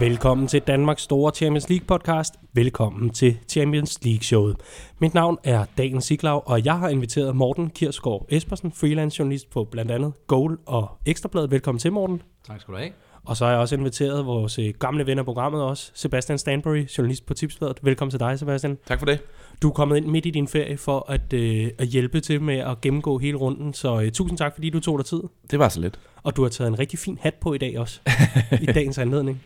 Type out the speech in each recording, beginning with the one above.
Velkommen til Danmarks store Champions League podcast. Velkommen til Champions League showet. Mit navn er Daniel Siglaug, og jeg har inviteret Morten Kirsgaard Espersen, freelance journalist på blandt andet Goal og Ekstrabladet. Velkommen til, Morten. Tak skal du have. Og så har jeg også inviteret vores øh, gamle ven af programmet også, Sebastian Stanbury, journalist på Tipsbladet. Velkommen til dig, Sebastian. Tak for det. Du er kommet ind midt i din ferie for at, øh, at hjælpe til med at gennemgå hele runden, så øh, tusind tak, fordi du tog dig tid. Det var så lidt. Og du har taget en rigtig fin hat på i dag også, i dagens anledning.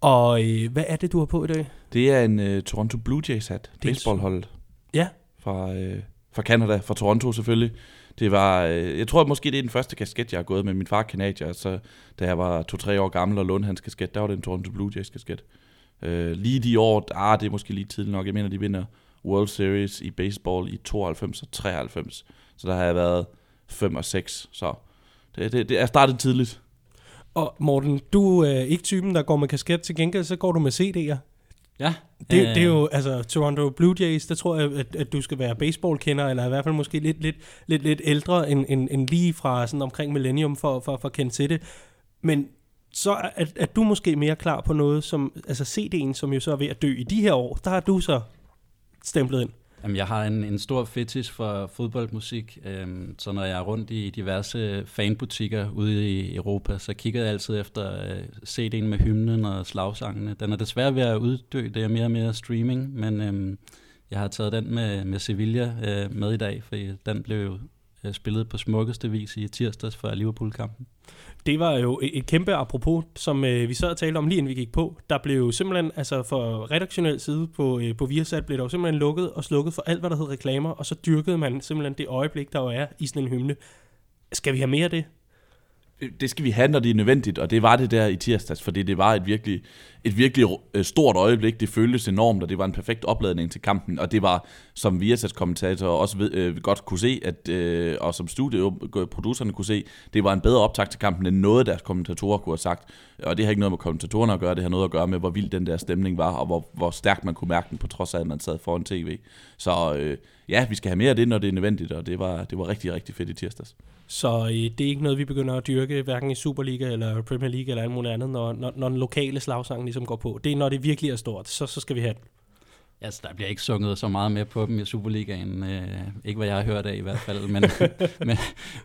Og øh, hvad er det, du har på i dag? Det er en uh, Toronto Blue Jays hat. Det er Baseballholdet. Ja. Fra, uh, fra Canada, fra Toronto selvfølgelig. Det var, uh, jeg tror at måske det er den første kasket, jeg har gået med. Min far kanadier, så da jeg var to-tre år gammel og lånte hans kasket, der var det en Toronto Blue Jays kasket. Uh, lige de år, ah, det er måske lige tidligt nok. Jeg mener, de vinder World Series i baseball i 92 og 93. Så der har jeg været 5 og 6. Så det, det, det er startet tidligt. Og Morten, du er ikke typen, der går med kasket. Til gengæld, så går du med CD'er. Ja. Det, øh. det er jo, altså, Toronto Blue Jays, der tror jeg, at, at du skal være baseballkender, eller i hvert fald måske lidt, lidt, lidt, lidt ældre end, end, end lige fra sådan omkring millennium for, for, for at kende til det. Men så er, er du måske mere klar på noget som, altså CD'en, som jo så er ved at dø i de her år, der har du så stemplet ind. Jamen, jeg har en, en stor fetish for fodboldmusik, øhm, så når jeg er rundt i diverse fanbutikker ude i Europa, så kigger jeg altid efter øh, CD'en med hymnen og slagsangene. Den er desværre ved at uddø, det er mere og mere streaming, men øhm, jeg har taget den med, med Sevilla øh, med i dag, for den blev øh, spillet på smukkeste vis i tirsdags for Liverpool-kampen. Det var jo et kæmpe apropos, som øh, vi sad og talte om lige inden vi gik på. Der blev simpelthen, altså for redaktionel side på, øh, på Viasat, blev der jo simpelthen lukket og slukket for alt, hvad der hed reklamer, og så dyrkede man simpelthen det øjeblik, der jo er i sådan en hymne. Skal vi have mere af det? Det skal vi have, når det er nødvendigt, og det var det der i tirsdags, fordi det var et virkelig, et virkelig øh, stort øjeblik. Det føltes enormt, og det var en perfekt opladning til kampen, og det var, som Viasats kommentator også ved, øh, godt kunne se, at, øh, og som studieproducerne øh, kunne se, det var en bedre optag til kampen, end noget deres kommentatorer kunne have sagt. Og det har ikke noget med kommentatorerne at gøre, det har noget at gøre med, hvor vild den der stemning var, og hvor, hvor stærkt man kunne mærke den, på trods af, at man sad foran tv. Så øh, ja, vi skal have mere af det, når det er nødvendigt, og det var, det var rigtig, rigtig fedt i tirsdags. Så øh, det er ikke noget, vi begynder at dyrke, hverken i Superliga eller Premier League eller alt muligt andet, når, når, når den lokale slagsang ligesom går på. Det er, når det virkelig er stort, så, så skal vi have det. Altså, der bliver ikke sunget så meget med på dem i Superligaen. Øh, ikke hvad jeg har hørt af i hvert fald. Men, men,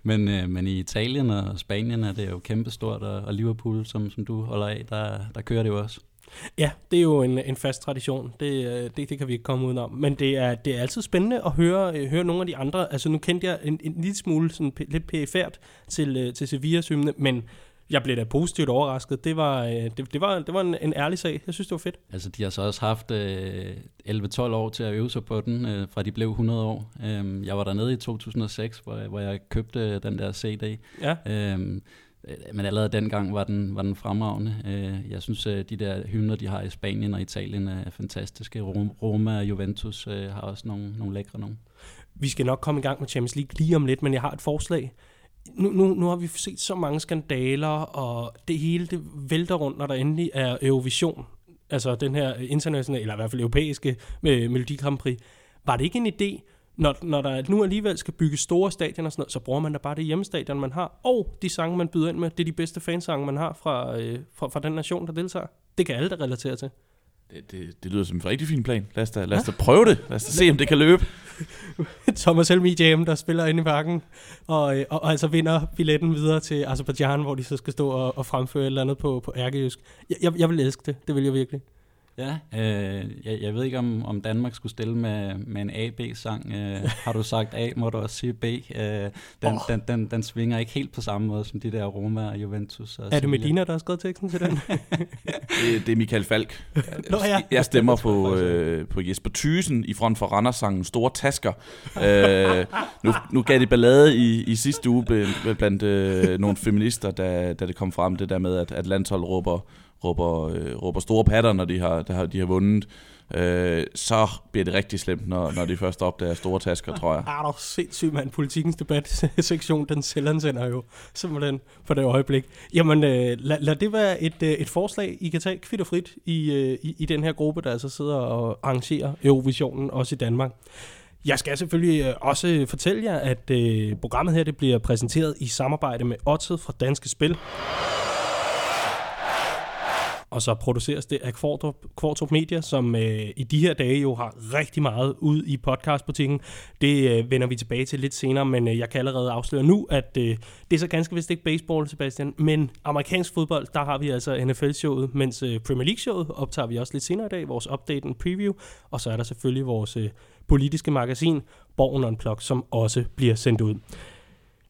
men, øh, men i Italien og Spanien er det jo kæmpestort, og, og Liverpool, som, som du holder af, der, der kører det jo også. Ja, det er jo en, en fast tradition. Det, øh, det, det kan vi ikke komme udenom. Men det er, det er altid spændende at høre, øh, høre nogle af de andre. Altså nu kendte jeg en, en lille smule sådan, lidt perifært til, øh, til Sevillas hymne, men jeg blev da positivt overrasket. Det var, det, det var, det var en, en ærlig sag. Jeg synes, det var fedt. Altså, de har så også haft øh, 11-12 år til at øve sig på den, øh, fra de blev 100 år. Øh, jeg var dernede i 2006, hvor, hvor jeg købte den der CD. Ja. Øh, Øh, Øh, men allerede dengang var den, var den fremragende. Øh, jeg synes, øh, de der hymner, de har i Spanien og Italien, er fantastiske. Roma og Juventus har også nogle, nogle lækre nogle. Vi skal nok komme i gang med Champions League lige om lidt, men jeg har et forslag. Nu, nu, nu har vi set så mange skandaler, og det hele det vælter rundt, når der endelig er Eurovision. Altså den her internationale, eller i hvert fald europæiske med Melodi Grand Prix. Var det ikke en idé når, når der nu alligevel skal bygge store stadioner og sådan noget, så bruger man da bare det hjemmestadion, man har, og de sange, man byder ind med, det er de bedste fansange, man har fra, øh, fra, fra den nation, der deltager. Det kan alle da relatere til. Det, det, det lyder som en rigtig fin plan. Lad os da, lad os da prøve det. Lad os da se, om det kan løbe. Thomas Helmi Jam, der spiller inde i parken, og, øh, og, og altså vinder billetten videre til Azerbaijan, hvor de så skal stå og, og fremføre et eller andet på, på ærkejysk. Jeg, jeg, jeg vil elske det. Det vil jeg virkelig. Ja, øh, jeg, jeg ved ikke, om, om Danmark skulle stille med, med en A-B-sang. Øh, har du sagt A, må du også sige B. Øh, den, oh. den, den, den svinger ikke helt på samme måde som de der Roma og Juventus. Og er det Medina, der har skrevet teksten til den? det, det er Michael Falk. Nå, ja. Jeg stemmer på, øh, på Jesper Thysen i front for Randers-sangen Store Tasker. øh, nu, nu gav det ballade i, i sidste uge blandt øh, nogle feminister, da, da det kom frem, det der med, at, at landshold råber råber, øh, råber store patter, når de har, der har, de har vundet, øh, så bliver det rigtig slemt, når, når de først opdager store tasker, tror jeg. Ah, er sindssygt, mand. Politikens debat-sektion, den selvansender jo simpelthen på det øjeblik. Jamen, øh, lad, lad det være et, øh, et forslag, I kan tage kvitt og frit i, øh, i, i den her gruppe, der altså sidder og arrangerer Eurovisionen, også i Danmark. Jeg skal selvfølgelig øh, også fortælle jer, at øh, programmet her det bliver præsenteret i samarbejde med Odset fra Danske Spil og så produceres det af Kvartrup, Kvartrup Media, som øh, i de her dage jo har rigtig meget ud i podcastbutikken. Det øh, vender vi tilbage til lidt senere, men øh, jeg kan allerede afsløre nu, at øh, det er så ganske vist ikke baseball, Sebastian, men amerikansk fodbold, der har vi altså NFL-showet, mens øh, Premier League-showet optager vi også lidt senere i dag, vores update og preview, og så er der selvfølgelig vores øh, politiske magasin, Borgen Unplugged, som også bliver sendt ud.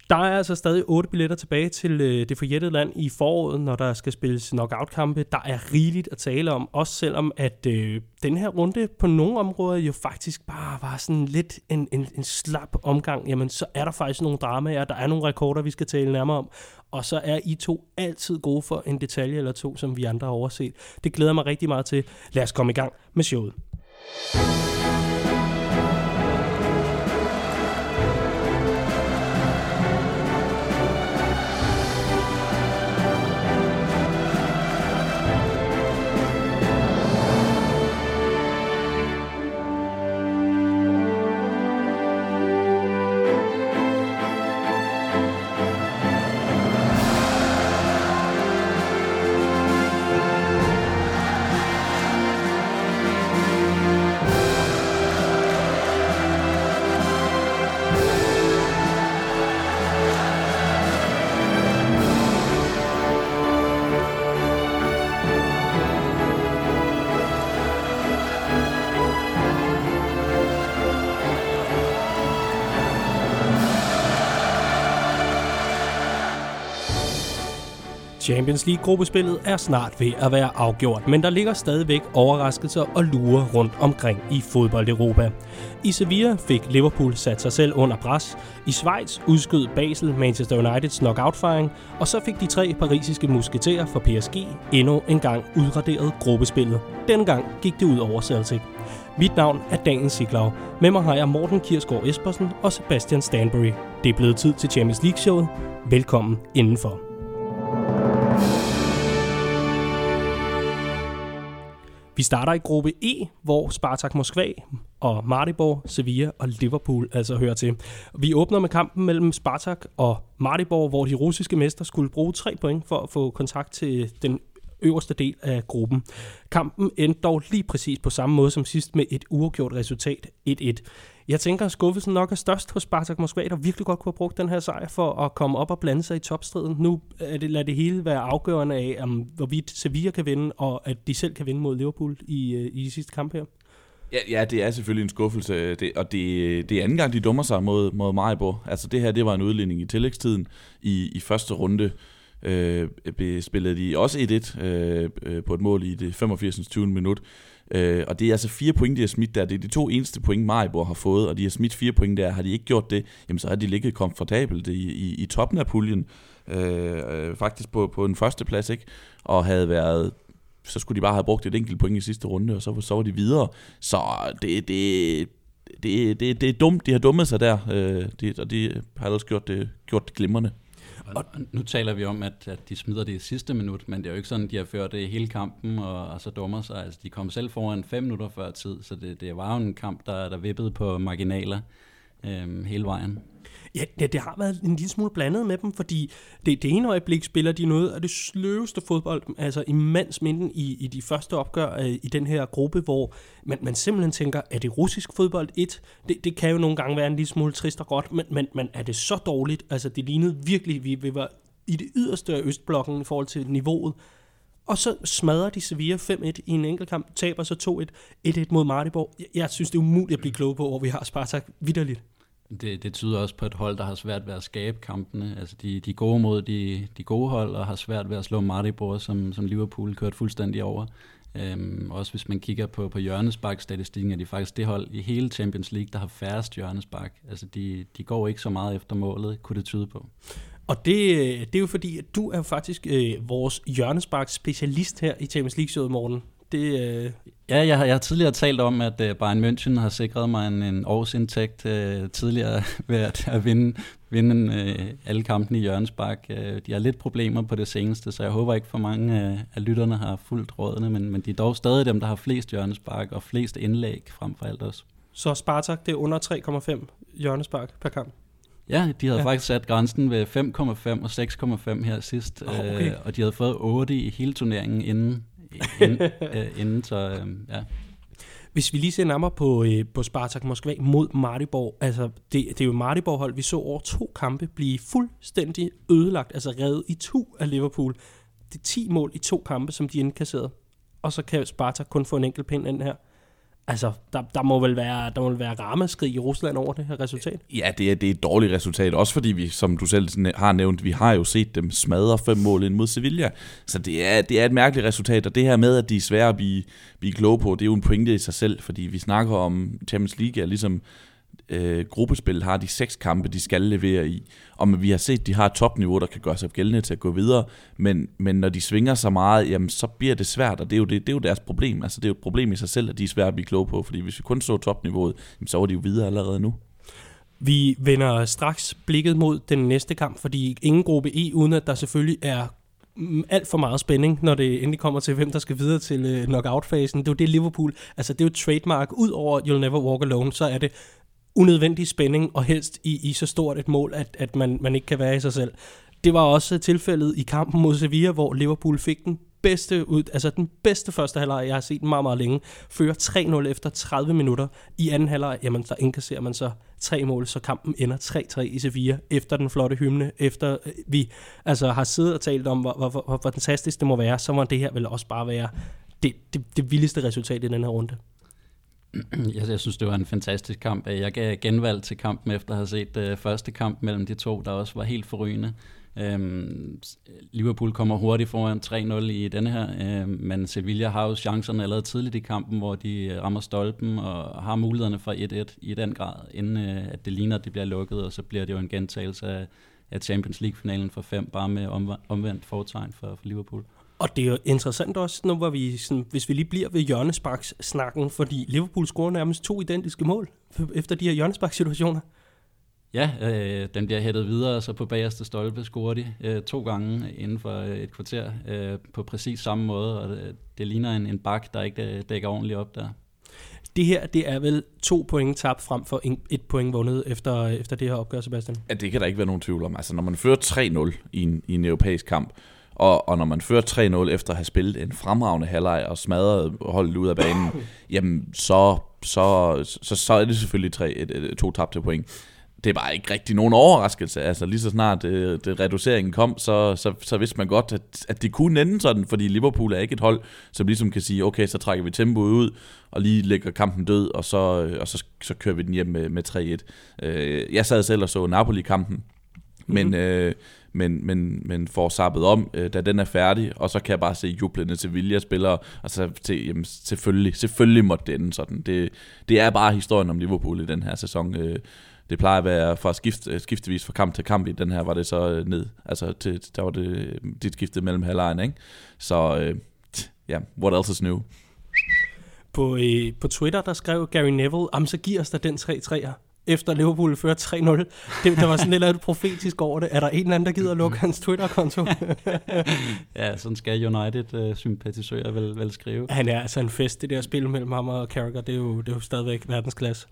Der er altså stadig otte billetter tilbage til øh, det forjættede land i foråret, når der skal spilles knockout-kampe. Der er rigeligt at tale om, også selvom at øh, den her runde på nogle områder jo faktisk bare var sådan lidt en, en, en slap omgang. Jamen, så er der faktisk nogle dramaer, der er nogle rekorder, vi skal tale nærmere om. Og så er I to altid gode for en detalje eller to, som vi andre har overset. Det glæder mig rigtig meget til. Lad os komme i gang med showet. Champions League-gruppespillet er snart ved at være afgjort, men der ligger stadigvæk overraskelser og lurer rundt omkring i fodbold-Europa. I Sevilla fik Liverpool sat sig selv under pres, i Schweiz udskød Basel Manchester Uniteds knockout-fejring, og så fik de tre parisiske musketerer for PSG endnu en gang udraderet gruppespillet. Denne gang gik det ud over Celtic. Mit navn er Daniel Siglau. Med mig har jeg Morten Kirsgaard Espersen og Sebastian Stanbury. Det er blevet tid til Champions League-showet. Velkommen indenfor. Vi starter i gruppe E, hvor Spartak Moskva og Maribor, Sevilla og Liverpool altså hører til. Vi åbner med kampen mellem Spartak og Maribor, hvor de russiske mester skulle bruge tre point for at få kontakt til den øverste del af gruppen. Kampen endte dog lige præcis på samme måde som sidst med et uafgjort resultat 1-1. Jeg tænker, at skuffelsen nok er størst hos Spartak Moskva, der virkelig godt kunne have brugt den her sejr for at komme op og blande sig i topstriden. Nu er det, lader det hele være afgørende af, om, hvorvidt Sevilla kan vinde, og at de selv kan vinde mod Liverpool i, øh, i i sidste kamp her. Ja, ja, det er selvfølgelig en skuffelse, det, og det, det er anden gang, de dummer sig mod, mod Maribor. Altså det her, det var en udligning i tillægstiden i, i første runde. Øh, spillede de også 1-1 øh, øh, på et mål i det 85. 20. minut. Øh, og det er altså fire point, de har smidt der. Det er de to eneste point, Maribor har fået, og de har smidt fire point der. Har de ikke gjort det, jamen så har de ligget komfortabelt i, i, i toppen af puljen. Øh, øh, faktisk på, på en første plads, ikke? Og havde været så skulle de bare have brugt et enkelt point i sidste runde, og så, så var de videre. Så det, det, det, det, det er dumt, de har dummet sig der, øh, det, og de har også gjort det, gjort det glimrende. Og nu taler vi om, at, at de smider det i sidste minut, men det er jo ikke sådan, de har ført det hele kampen, og, og så dummer sig. Altså, de kom selv foran fem minutter før tid, så det, det var jo en kamp, der, der vippede på marginaler øhm, hele vejen. Ja, det, det har været en lille smule blandet med dem, fordi det, det ene øjeblik spiller de noget af det sløveste fodbold, altså i mandsminden i, i de første opgør øh, i den her gruppe, hvor man, man simpelthen tænker, er det russisk fodbold 1? Det, det kan jo nogle gange være en lille smule trist og godt, men, men, men er det så dårligt? Altså det lignede virkelig, vi, vi var i det yderste af Østblokken i forhold til niveauet. Og så smadrer de Sevilla 5-1 i en enkelt kamp, taber så 2-1, 1-1 mod Martiborg. Jeg, jeg synes, det er umuligt at blive klog på, hvor vi har Spartak vidderligt. Det, det tyder også på et hold, der har svært ved at skabe kampene. Altså de, de gode mod de, de gode hold, og har svært ved at slå Maribor, som, som Liverpool kørte fuldstændig over. Øhm, også hvis man kigger på, på hjørnespark-statistikken, er de faktisk det hold i hele Champions League, der har færrest hjørnespark. Altså de, de går ikke så meget efter målet, kunne det tyde på. Og det, øh, det er jo fordi, at du er faktisk øh, vores hjørnespark-specialist her i Champions League-showet, Morten. Det, øh... Ja, jeg har, jeg har tidligere talt om, at uh, Bayern München har sikret mig en, en årsindtægt uh, tidligere ved at, at vinde, vinde uh, alle kampene i Jørgensbak. Uh, de har lidt problemer på det seneste, så jeg håber ikke for mange uh, af lytterne har fuldt rådene, men, men de er dog stadig dem, der har flest Jørgensbak og flest indlæg frem for alt også. Så Spartak, det er under 3,5 Jørgensbak per kamp? Ja, de havde ja. faktisk sat grænsen ved 5,5 og 6,5 her sidst, oh, okay. øh, og de havde fået 8 i hele turneringen inden inden, øh, inden så øh, ja. Hvis vi lige ser nærmere på, øh, på Spartak Moskva mod Maribor, altså det, det er jo Maribor-hold, vi så over to kampe blive fuldstændig ødelagt, altså revet i to af Liverpool. Det er 10 mål i to kampe, som de indkasserede. Og så kan Spartak kun få en enkelt pind ind her. Altså, der, der, må vel være, der må vel være ramaskrig i Rusland over det her resultat? Ja, det er, det er et dårligt resultat, også fordi vi, som du selv har nævnt, vi har jo set dem smadre fem mål ind mod Sevilla. Så det er, det er et mærkeligt resultat, og det her med, at de er svære at blive, blive kloge på, det er jo en pointe i sig selv, fordi vi snakker om Champions League er ligesom øh, gruppespil har de seks kampe, de skal levere i. Og vi har set, at de har et topniveau, der kan gøre sig gældende til at gå videre, men, men når de svinger så meget, jamen, så bliver det svært, og det er, jo det, det er jo deres problem. Altså, det er jo et problem i sig selv, at de er svære at blive kloge på, fordi hvis vi kun så topniveauet, jamen, så var de jo videre allerede nu. Vi vender straks blikket mod den næste kamp, fordi ingen gruppe E, uden at der selvfølgelig er mm, alt for meget spænding, når det endelig kommer til, hvem der skal videre til øh, knockout-fasen. Det er jo det Liverpool, altså det er jo trademark. Udover You'll Never Walk Alone, så er det unødvendig spænding, og helst i, i så stort et mål, at, at man, man ikke kan være i sig selv. Det var også tilfældet i kampen mod Sevilla, hvor Liverpool fik den bedste ud, altså den bedste første halvleg, jeg har set meget, meget længe, fører 3-0 efter 30 minutter. I anden halvleg, jamen så indkasserer man så tre mål, så kampen ender 3-3 i Sevilla, efter den flotte hymne, efter øh, vi altså har siddet og talt om, hvor, hvor, hvor, hvor fantastisk det må være, så må det her vel også bare være det, det, det vildeste resultat i den her runde. Jeg, jeg synes, det var en fantastisk kamp. Jeg gav genvalg til kampen efter at have set uh, første kamp mellem de to, der også var helt forrygende. Øhm, Liverpool kommer hurtigt foran 3-0 i denne her, øhm, men Sevilla har jo chancerne allerede tidligt i kampen, hvor de øh, rammer stolpen og har mulighederne for 1-1 i den grad, inden øh, at det ligner, at det bliver lukket, og så bliver det jo en gentagelse af, af Champions League-finalen for fem, bare med omvendt fortegn for, for Liverpool. Og det er jo interessant også, nu var vi sådan, hvis vi lige bliver ved hjørnesparks snakken, fordi Liverpool scorer nærmest to identiske mål efter de her hjørnesparks situationer. Ja, øh, den bliver hættet videre, så på bagerste stolpe scorer de øh, to gange inden for øh, et kvarter øh, på præcis samme måde, og det, det ligner en, en bak, der ikke øh, dækker ordentligt op der. Det her, det er vel to point tabt frem for en, et point vundet efter, efter det her opgør, Sebastian? Ja, det kan der ikke være nogen tvivl om. Altså, når man fører 3-0 i en, i en europæisk kamp, og, og når man fører 3-0 efter at have spillet en fremragende halvleg og smadret holdet ud af banen, jamen så, så, så, så er det selvfølgelig tre, et, et, to tabte point. Det er bare ikke rigtig nogen overraskelse. Altså lige så snart det, det reduceringen kom, så, så, så vidste man godt, at, at det kunne ende sådan, fordi Liverpool er ikke et hold, som ligesom kan sige, okay, så trækker vi tempoet ud, og lige lægger kampen død, og så, og så, så kører vi den hjem med, med 3-1. Øh, jeg sad selv og så Napoli-kampen, men, mm-hmm. øh, men, men, men får sappet om, øh, da den er færdig, og så kan jeg bare se jublende til Vilja spillere, og så til, jamen, selvfølgelig, selvfølgelig måtte det ende sådan. Det, det er bare historien om Liverpool i den her sæson. Øh, det plejer at være fra skift, øh, skiftevis fra kamp til kamp i den her, var det så øh, ned. Altså, til, der var det øh, dit skifte mellem halvlejen, ikke? Så øh, ja, yeah, what else is new? På, øh, på Twitter, der skrev Gary Neville, am så giver os da den 3-3'er efter Liverpool fører 3-0. Det, der var sådan lidt profetisk over det. Er der en eller anden, der gider at lukke hans Twitter-konto? ja, sådan skal United-sympatisører uh, vel, vel skrive. Han er altså en fest, det der spil mellem ham og Carragher. Det er jo, det er jo stadigvæk verdensklasse.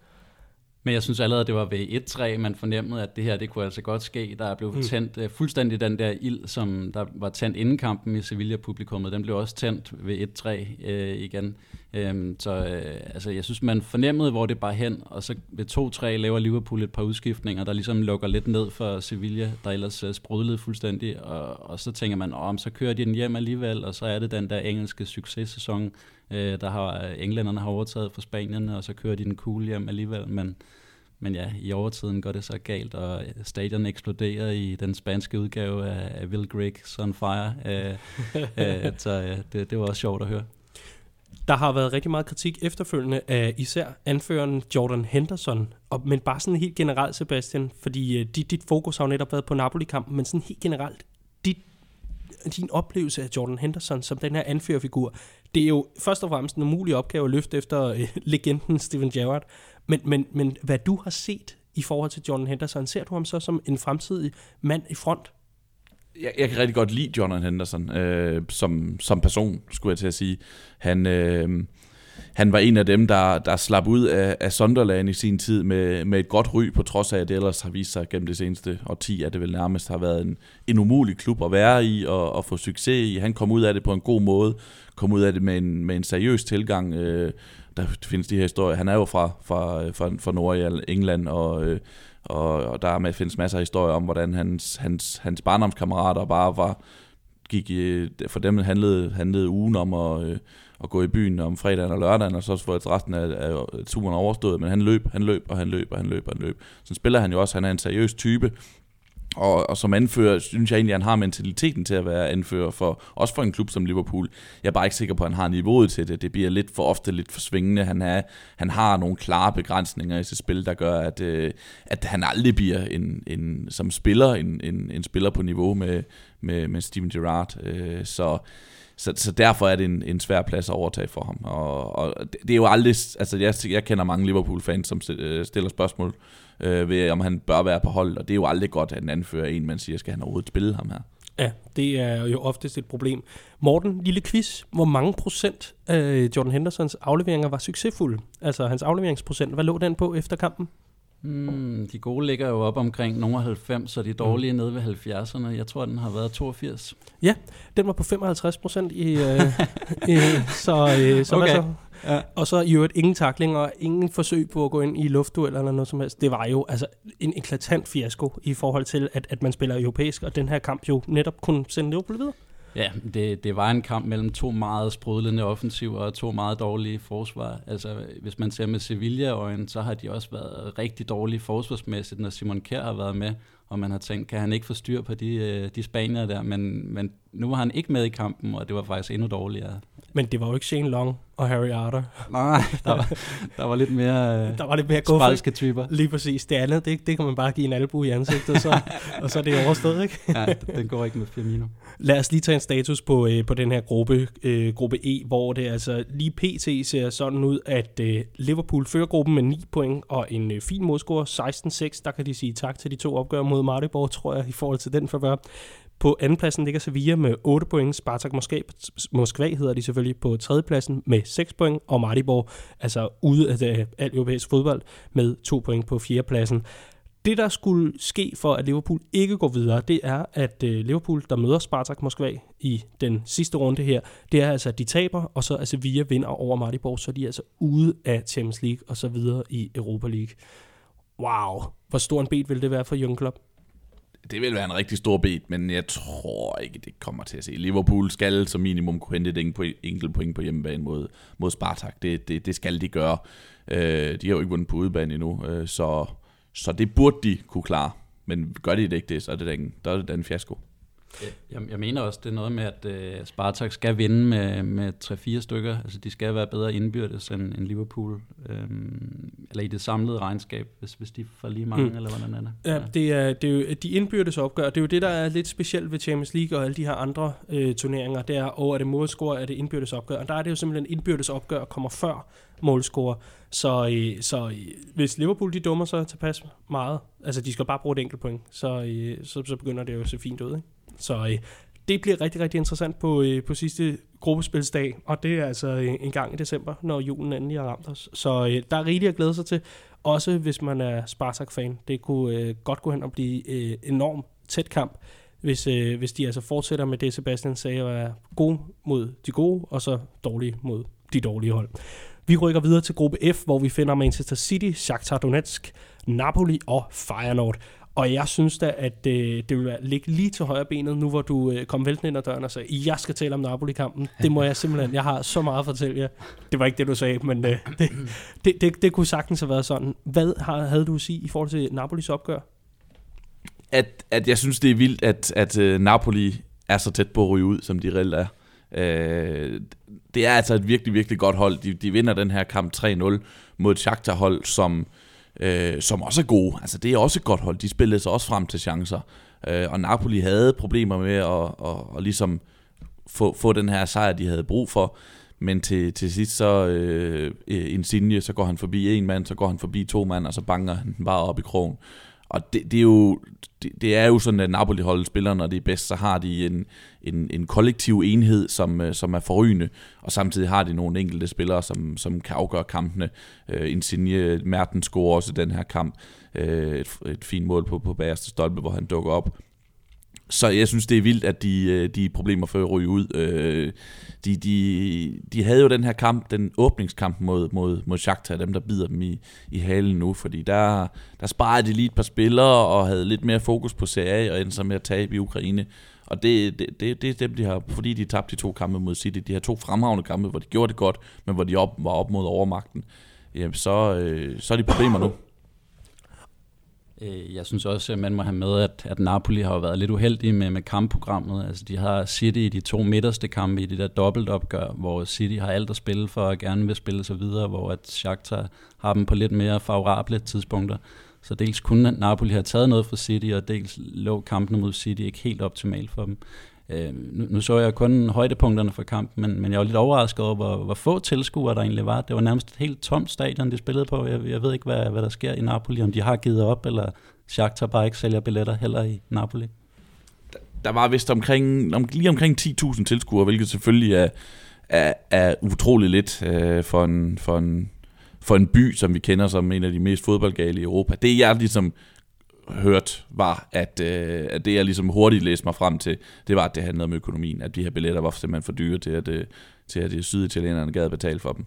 Men jeg synes allerede, det var ved 1-3, man fornemmede, at det her, det kunne altså godt ske. Der blev mm. tændt uh, fuldstændig den der ild, som der var tændt inden kampen i Sevilla-publikummet. Den blev også tændt ved 1-3 uh, øh, igen. Um, så uh, altså, jeg synes, man fornemmede, hvor det bare hen. Og så ved 2-3 laver Liverpool et par udskiftninger, der ligesom lukker lidt ned for Sevilla, der ellers uh, sprudlede fuldstændig. Og, og så tænker man, om så kører de den hjem alligevel, og så er det den der engelske successæson, øh, der har englænderne har overtaget fra Spanien, og så kører de den cool hjem alligevel, men, men ja, i overtiden går det så galt, og stadion eksploderer i den spanske udgave af, Will Griggs on Fire, øh, øh, så øh, det, det var også sjovt at høre. Der har været rigtig meget kritik efterfølgende af især anføreren Jordan Henderson, og, men bare sådan helt generelt, Sebastian, fordi øh, dit, dit fokus har jo netop været på Napoli-kampen, men sådan helt generelt, dit, din oplevelse af Jordan Henderson som den her anførerfigur, det er jo først og fremmest en umulig opgave at løfte efter øh, legenden Steven Gerrard. Men, men, men hvad du har set i forhold til Jordan Henderson, ser du ham så som en fremtidig mand i front? Jeg, jeg kan rigtig godt lide Jonathan Henderson øh, som, som person, skulle jeg til at sige. Han, øh, han var en af dem, der, der slap ud af, af Sunderland i sin tid med, med et godt ry, på trods af, at det ellers har vist sig gennem det seneste årti, at det vel nærmest har været en, en umulig klub at være i og, og få succes i. Han kom ud af det på en god måde, kom ud af det med en, med en seriøs tilgang. Øh, der findes de her historier. Han er jo fra, fra, øh, fra, fra Norge, England, og, øh, og, og der med, findes masser af historier om, hvordan hans, hans, hans barndomskammerater bare var, gik i, for dem handlede, handlede ugen om at, øh, at gå i byen om fredagen og lørdagen, og så få resten af, af turen overstået, men han løb, han løb, og han løb, og han løb, og han løb. Så spiller han jo også, han er en seriøs type, og, og som anfører, synes jeg egentlig, at han har mentaliteten til at være anfører, for, også for en klub som Liverpool. Jeg er bare ikke sikker på, at han har niveauet til det. Det bliver lidt for ofte lidt for svingende. Han, er, han har nogle klare begrænsninger i sit spil, der gør, at, øh, at han aldrig bliver en, en, som spiller en, en, en spiller på niveau med, med, med Steven Gerrard. Øh, så, så, så derfor er det en, en svær plads at overtage for ham. Og, og det er jo aldrig... Altså, jeg, jeg kender mange Liverpool-fans, som øh, stiller spørgsmål øh, ved, om han bør være på hold, og det er jo aldrig godt, at en anfører en, man siger, skal han overhovedet spille ham her? Ja, det er jo oftest et problem. Morten, lille quiz. Hvor mange procent af Jordan Hendersons afleveringer var succesfulde? Altså hans afleveringsprocent, hvad lå den på efter kampen? Mm, de gode ligger jo op omkring nogle 90, så de dårlige mm. nede ved 70'erne. Jeg tror, den har været 82. Ja, den var på 55 procent i, øh, øh, så, øh, så, okay. så Ja. Og så i øvrigt ingen takling og ingen forsøg på at gå ind i luftduel eller noget som helst. Det var jo altså en eklatant fiasko i forhold til, at, at man spiller europæisk, og den her kamp jo netop kunne sende Liverpool videre. Ja, det, det var en kamp mellem to meget sprudlende offensiver og to meget dårlige forsvar. Altså, hvis man ser med Sevilla-øjen, så har de også været rigtig dårlige forsvarsmæssigt, når Simon Kjær har været med, og man har tænkt, kan han ikke få styr på de, øh, de spanier der, men, men nu var han ikke med i kampen, og det var faktisk endnu dårligere. Men det var jo ikke Shane Long og Harry Arter. Nej, der var, der var lidt mere, der var lidt mere spalske typer. Lige præcis. Det andet, det, det kan man bare give en albu i ansigtet, så, og så er det overstået, ikke? ja, den går ikke med Firmino. Lad os lige tage en status på, øh, på den her gruppe, øh, gruppe E, hvor det altså lige pt. ser sådan ud, at øh, Liverpool fører gruppen med 9 point og en øh, fin modscore, 16-6. Der kan de sige tak til de to opgør mod Maribor, tror jeg, i forhold til den forvør. På andenpladsen ligger Sevilla med 8 point. Spartak Moskva, Moskva hedder de selvfølgelig på tredjepladsen med 6 point. Og Maribor, altså ude af det, alt europæisk fodbold, med 2 point på fjerdepladsen. Det, der skulle ske for, at Liverpool ikke går videre, det er, at øh, Liverpool, der møder Spartak Moskva i den sidste runde her, det er altså, at de taber, og så altså Sevilla vinder over Maribor, så de er altså ude af Champions League og så videre i Europa League. Wow, hvor stor en bet vil det være for Jürgen Klopp? Det vil være en rigtig stor bed, men jeg tror ikke, det kommer til at se. Liverpool skal som minimum kunne hente et enkelt point på hjemmebane mod, mod Spartak. Det, det, det skal de gøre. Øh, de har jo ikke vundet på udebane endnu, øh, så, så det burde de kunne klare. Men gør de det ikke det, så er det den, der er det en fiasko. Jeg, jeg mener også, det er noget med, at uh, Spartak skal vinde med, med 3-4 stykker. Altså, de skal være bedre indbyrdes end, end Liverpool. Øhm, eller i det samlede regnskab, hvis, hvis de får lige mange, mm. eller hvordan er det? Ja, det er, det er jo de indbyrdes opgør. Det er jo det, der er lidt specielt ved Champions League og alle de her andre øh, turneringer. Det er, og er det målscore, er det indbyrdes opgør. Og der er det jo simpelthen indbyrdes opgør kommer før målscore. Så, øh, så øh, hvis Liverpool de dummer sig tilpas meget, altså de skal bare bruge et enkelt point, så, øh, så, så begynder det jo at se fint ud. Ikke? Så øh, det bliver rigtig, rigtig interessant på, øh, på sidste gruppespilsdag, og det er altså øh, en gang i december, når julen endelig har ramt os. Så øh, der er rigeligt at glæde sig til, også hvis man er Spartak-fan. Det kunne øh, godt gå hen og blive øh, enormt tæt kamp, hvis, øh, hvis de altså fortsætter med det, Sebastian sagde, at være gode mod de gode, og så dårlige mod de dårlige hold. Vi rykker videre til gruppe F, hvor vi finder Manchester City, Shakhtar Donetsk, Napoli og Feyenoord. Og jeg synes da, at øh, det vil ligge lige til højre benet, nu hvor du øh, kom væltende ind ad døren og sagde, jeg skal tale om Napoli-kampen. Det må jeg simpelthen, jeg har så meget at fortælle jer. Det var ikke det, du sagde, men øh, det, det, det, det kunne sagtens have været sådan. Hvad har, havde du at sige i forhold til Napolis opgør? At, at jeg synes, det er vildt, at, at uh, Napoli er så tæt på at ryge ud, som de reelt er. Uh, det er altså et virkelig, virkelig godt hold. De, de vinder den her kamp 3-0 mod et Shakhtar-hold, som øh, øh, som også er gode. Altså, det er også et godt hold. De spillede sig også frem til chancer. Øh, og Napoli havde problemer med at, at, at ligesom få, få den her sejr, de havde brug for. Men til, til sidst så øh, Insigne, så går han forbi en mand, så går han forbi to mand, og så banker han bare op i krogen og det, det, er jo, det, det er jo sådan, at Napoli holder spiller, når det er bedst, så har de en, en, en kollektiv enhed, som, øh, som er forrygende, og samtidig har de nogle enkelte spillere, som, som kan afgøre kampene. Øh, Insigne Mertens scorer også den her kamp. øh, et, et fint mål på, på bagerste stolpe, hvor han dukker op. Så jeg synes, det er vildt, at de, øh, de problemer før ryge ud. Øh, de, de, de havde jo den her kamp, den åbningskamp mod, mod, mod Shakhtar, dem der bider dem i, i halen nu, fordi der, der sparede de lige et par spillere og havde lidt mere fokus på Serie og endte så med at tabe i Ukraine. Og det, det, det, det er dem, de har, fordi de tabte de to kampe mod City. De har to fremragende kampe, hvor de gjorde det godt, men hvor de op, var op mod overmagten. Jamen, så, øh, så er de problemer nu. Øh, jeg synes også, at man må have med, at, at Napoli har været lidt uheldige med, med kampprogrammet. Altså, de har City i de to midterste kampe i det der dobbeltopgør, hvor City har alt at spille for og gerne vil spille sig videre, hvor at Shakhtar har dem på lidt mere favorable tidspunkter. Så dels kunne Napoli have taget noget fra City, og dels lå kampene mod City ikke helt optimalt for dem. Øh, nu, nu så jeg kun højdepunkterne for kampen, men, men jeg var lidt overrasket over, hvor, hvor få tilskuere der egentlig var. Det var nærmest et helt tomt stadion, de spillede på. Jeg, jeg ved ikke, hvad, hvad der sker i Napoli, om de har givet op, eller Shakhtar bare ikke sælger billetter heller i Napoli. Der var vist omkring, om, lige omkring 10.000 tilskuere, hvilket selvfølgelig er, er, er utrolig lidt øh, for, en, for, en, for en by, som vi kender som en af de mest fodboldgale i Europa. Det er jeg ligesom hørt, var, at, øh, at det jeg ligesom hurtigt læste mig frem til, det var, at det handlede om økonomien, at de her billetter var simpelthen for dyre til, at, øh, til at de syditalienerne gad betale for dem.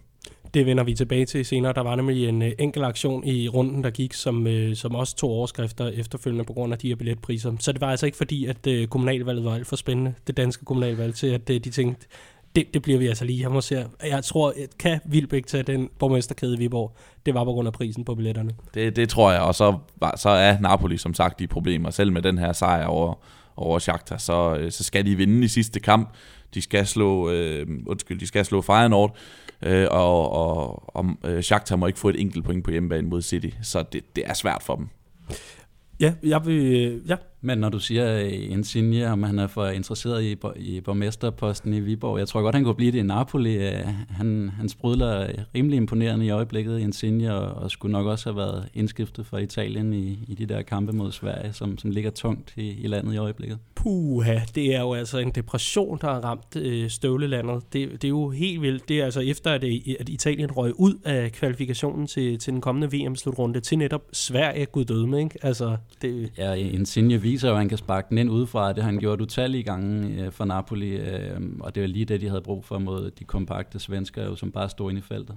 Det vender vi tilbage til senere. Der var nemlig en øh, enkel aktion i runden, der gik, som, øh, som også tog overskrifter efterfølgende på grund af de her billetpriser. Så det var altså ikke fordi, at øh, kommunalvalget var alt for spændende, det danske kommunalvalg, til at øh, de tænkte, det, det bliver vi altså lige hjemme og ser. Jeg tror, at kan Vilbæk tage den borgmesterkæde i Viborg? Det var på grund af prisen på billetterne. Det, det tror jeg, og så, så er Napoli som sagt de problemer. Selv med den her sejr over, over Shakhtar, så, øh, så skal de vinde i sidste kamp. De skal slå, øh, undskyld, de skal slå Feyenoord, øh, og, og, og øh, Shakhtar må ikke få et enkelt point på hjemmebane mod City, så det, det er svært for dem. Ja, jeg vil, øh, ja, men når du siger øh, Insigne, om han er for interesseret i, i borgmesterposten i Viborg, jeg tror godt, han kunne blive det i Napoli. Øh, han, han sprudler rimelig imponerende i øjeblikket, Insigne, og, og skulle nok også have været indskiftet for Italien i, i de der kampe mod Sverige, som, som ligger tungt i, i landet i øjeblikket. Puha, det er jo altså en depression, der har ramt øh, støvlelandet. Det, det er jo helt vildt. Det er altså efter, at, at Italien røg ud af kvalifikationen til, til den kommende VM-slutrunde, til netop Sverige, gud døde, ikke? Altså, det... Ja, Insigne viser jo, at han kan sparke den ind udefra. Det har han gjort utallige gange øh, for Napoli, øh, og det var lige det, de havde brug for mod de kompakte svensker, som bare stod inde i feltet.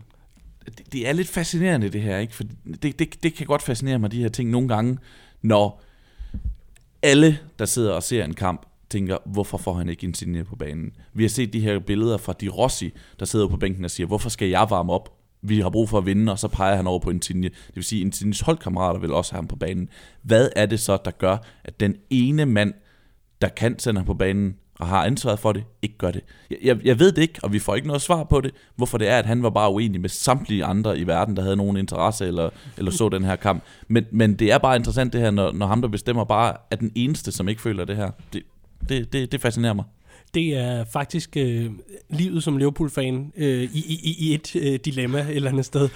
Det, det er lidt fascinerende det her, ikke? For det, det, det kan godt fascinere mig, de her ting nogle gange, når alle, der sidder og ser en kamp, tænker, hvorfor får han ikke Insigne på banen? Vi har set de her billeder fra Di Rossi, der sidder på bænken og siger, hvorfor skal jeg varme op? Vi har brug for at vinde, og så peger han over på Insigne. Det vil sige, at Insignes holdkammerater vil også have ham på banen. Hvad er det så, der gør, at den ene mand, der kan sende ham på banen, og har ansvaret for det, ikke gør det. Jeg, jeg, jeg ved det ikke, og vi får ikke noget svar på det, hvorfor det er, at han var bare uenig med samtlige andre i verden, der havde nogen interesse eller, eller så den her kamp. Men, men det er bare interessant det her, når, når ham, der bestemmer, bare er den eneste, som ikke føler det her. Det, det, det, det fascinerer mig det er faktisk øh, livet som Liverpool-fan øh, i, i, i et øh, dilemma et eller andet sted.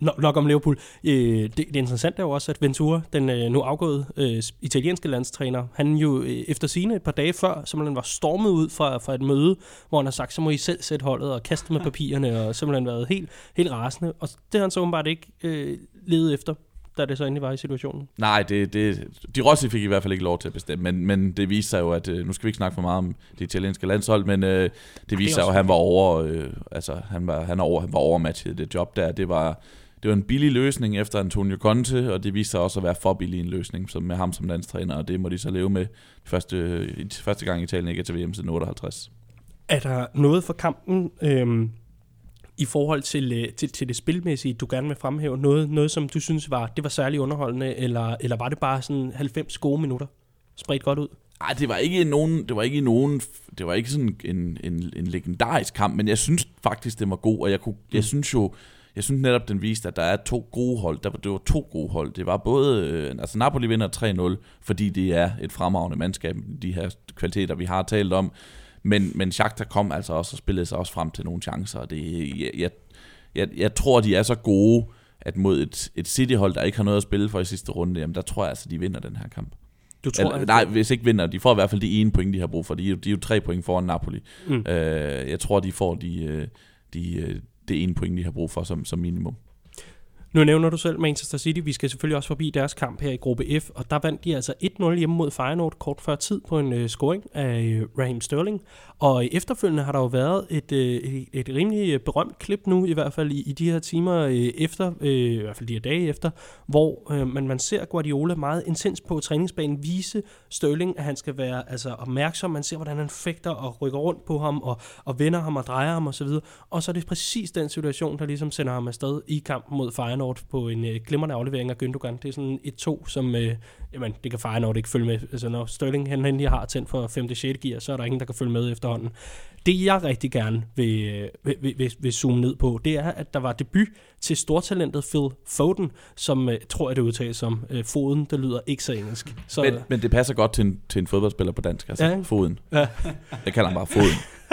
nok om Liverpool. Øh, det, det interessante er jo også, at Ventura, den øh, nu afgået øh, italienske landstræner, han jo øh, efter sine et par dage før, simpelthen var stormet ud fra, fra et møde, hvor han har sagt, så må I selv sætte holdet og kaste med papirerne, og simpelthen været helt, helt rasende. Og det har han så åbenbart ikke øh, ledet efter da det så endelig var i situationen. Nej, det, det, de Rossi fik i hvert fald ikke lov til at bestemme, men, men det viste sig jo, at øh, nu skal vi ikke snakke for meget om det italienske landshold, men øh, det viste sig jo, at han var over, øh, altså han var, han, over, han var overmatchet det job der. Det var, det var en billig løsning efter Antonio Conte, og det viste sig også at være for billig en løsning som med ham som landstræner, og det må de så leve med første, første gang Italien ikke er til VM siden 58. Er der noget for kampen, øh, i forhold til, øh, til, til det spilmæssige, du gerne vil fremhæve? Noget, noget som du synes var, det var særlig underholdende, eller, eller var det bare sådan 90 gode minutter? Spredt godt ud? Nej, det var ikke nogen, det var ikke nogen, det var ikke sådan en, en, en legendarisk kamp, men jeg synes faktisk, det var god, og jeg, kunne, jeg mm. synes jo, jeg synes netop, den viste, at der er to gode hold. Der det var to gode hold. Det var både, øh, altså Napoli vinder 3-0, fordi det er et fremragende mandskab, de her kvaliteter, vi har talt om. Men, men Shakhtar kom altså også og spillede sig også frem til nogle chancer, og det, jeg, jeg, jeg, jeg tror, de er så gode, at mod et, et City-hold, der ikke har noget at spille for i sidste runde, jamen der tror jeg altså, de vinder den her kamp. Du tror, Eller, at- nej, hvis ikke vinder, de får i hvert fald de ene point, de har brug for. De jo, de er jo tre point foran Napoli. Mm. Øh, jeg tror, de får de, øh, de, øh, det ene point, de har brug for som, som minimum. Nu nævner du selv Manchester City. Vi skal selvfølgelig også forbi deres kamp her i gruppe F, og der vandt de altså 1-0 hjemme mod Feyenoord kort før tid på en øh, scoring af øh, Raheem Sterling. Og efterfølgende har der jo været et, øh, et, et rimelig øh, berømt klip nu, i hvert fald i, i de her timer øh, efter, øh, i hvert fald de her dage efter, hvor øh, man, man ser Guardiola meget intens på træningsbanen vise Sterling, at han skal være altså, opmærksom. Man ser, hvordan han fægter og rykker rundt på ham og, og vender ham og drejer ham osv. Og så er det præcis den situation, der ligesom sender ham afsted i kampen mod Feyenoord på en øh, glimrende aflevering af Gündogan. Det er sådan et 2 som øh, jamen, det kan Feyenoord ikke følge med. Altså, når Sterling han endelig har tændt for 5. 6. gear, så er der ingen, der kan følge med efterhånden. Det jeg rigtig gerne vil, øh, vil, vil, vil, vil zoome ned på, det er, at der var debut til stortalentet Phil Foden, som øh, tror jeg det udtales som øh, Foden, det lyder ikke så engelsk. Så, Men, men det passer godt til en, til en fodboldspiller på dansk, altså Ja, foden. Ja. Jeg kalder ham bare foden.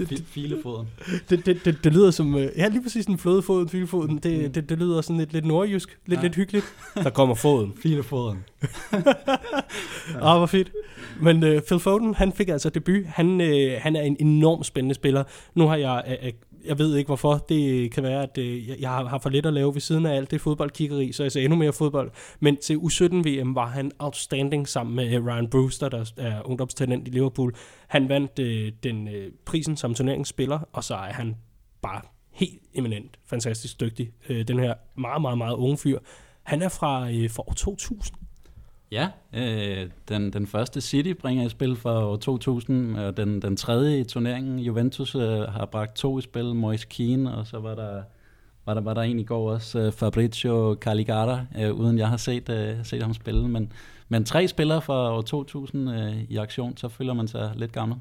Fi- Filefoden. det, det, det, det lyder som, ja lige præcis en flådefoden, fyldefoden, det, det, det lyder sådan lidt, lidt nordjysk, lidt, Ja. lidt hyggeligt. Der kommer foden. Filefoden. Ah, hvor fedt. Men uh, Phil Foden, han fik altså debut. Han, uh, han er en enormt spændende spiller. Nu har jeg, Uh, jeg ved ikke hvorfor, det kan være, at uh, jeg- jeg har, for lidt at lave ved siden af alt det fodboldkiggeri, så jeg ser endnu mere fodbold. Men til U17-VM var han outstanding sammen med uh, Ryan Brewster, der er ungdomstalent i Liverpool. Han vandt uh, den uh, prisen som turneringsspiller, og så er han bare helt eminent, fantastisk dygtig. Øh, den her meget, meget, meget unge fyr. Han er fra, øh, fra år 2000. Ja, øh, den, den første City bringer i spil for år 2000, og den, den tredje i turneringen, Juventus, øh, har bragt to i spil, Moise Keane, og så var der, var der, var der en i går også, øh, Fabrizio Caligara, øh, uden jeg har set, øh, set ham spille, men, men tre spillere fra år 2000 øh, i aktion, så føler man sig lidt gammel.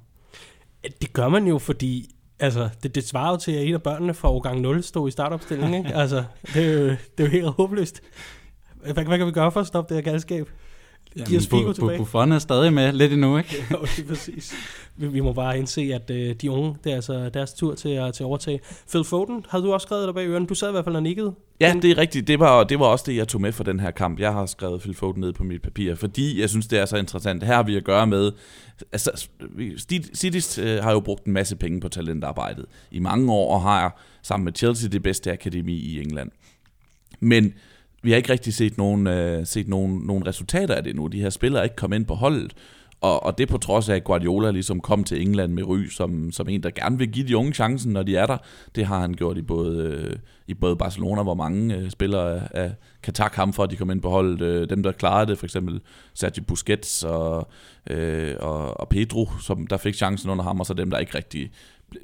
Det gør man jo, fordi altså, det, det svarer jo til, at en af børnene fra årgang 0 stod i startopstillingen. Ikke? Altså, det er, jo, det er jo helt håbløst. Hvad, hvad kan vi gøre for at stoppe det her galskab? Giv os Figo Bu- tilbage. Buffon er stadig med lidt endnu, ikke? Jo, det er præcis. Vi, vi må bare indse, at øh, de unge, det er altså deres tur til at, til at overtage. Phil Foden, havde du også skrevet dig bag ørerne? Du sad i hvert fald og nikkede. Ja, det er rigtigt. Det var, det var også det, jeg tog med for den her kamp. Jeg har skrevet Phil Foden ned på mit papir, fordi jeg synes, det er så interessant. Her har vi at gøre med... Altså, Cities øh, har jo brugt en masse penge på talentarbejdet i mange år, og har sammen med Chelsea det bedste akademi i England. Men vi har ikke rigtig set nogen, øh, set nogen, nogen resultater af det nu. De her spillere er ikke kommet ind på holdet. Og, og det på trods af, at Guardiola ligesom kom til England med ry som, som en, der gerne vil give de unge chancen, når de er der. Det har han gjort i både, øh, i både Barcelona, hvor mange øh, spillere er, kan takke ham for, at de kom ind på holdet. Øh, dem, der klarede det, for eksempel Sergio Busquets og, øh, og, og Pedro, som der fik chancen under ham, og så dem, der ikke rigtig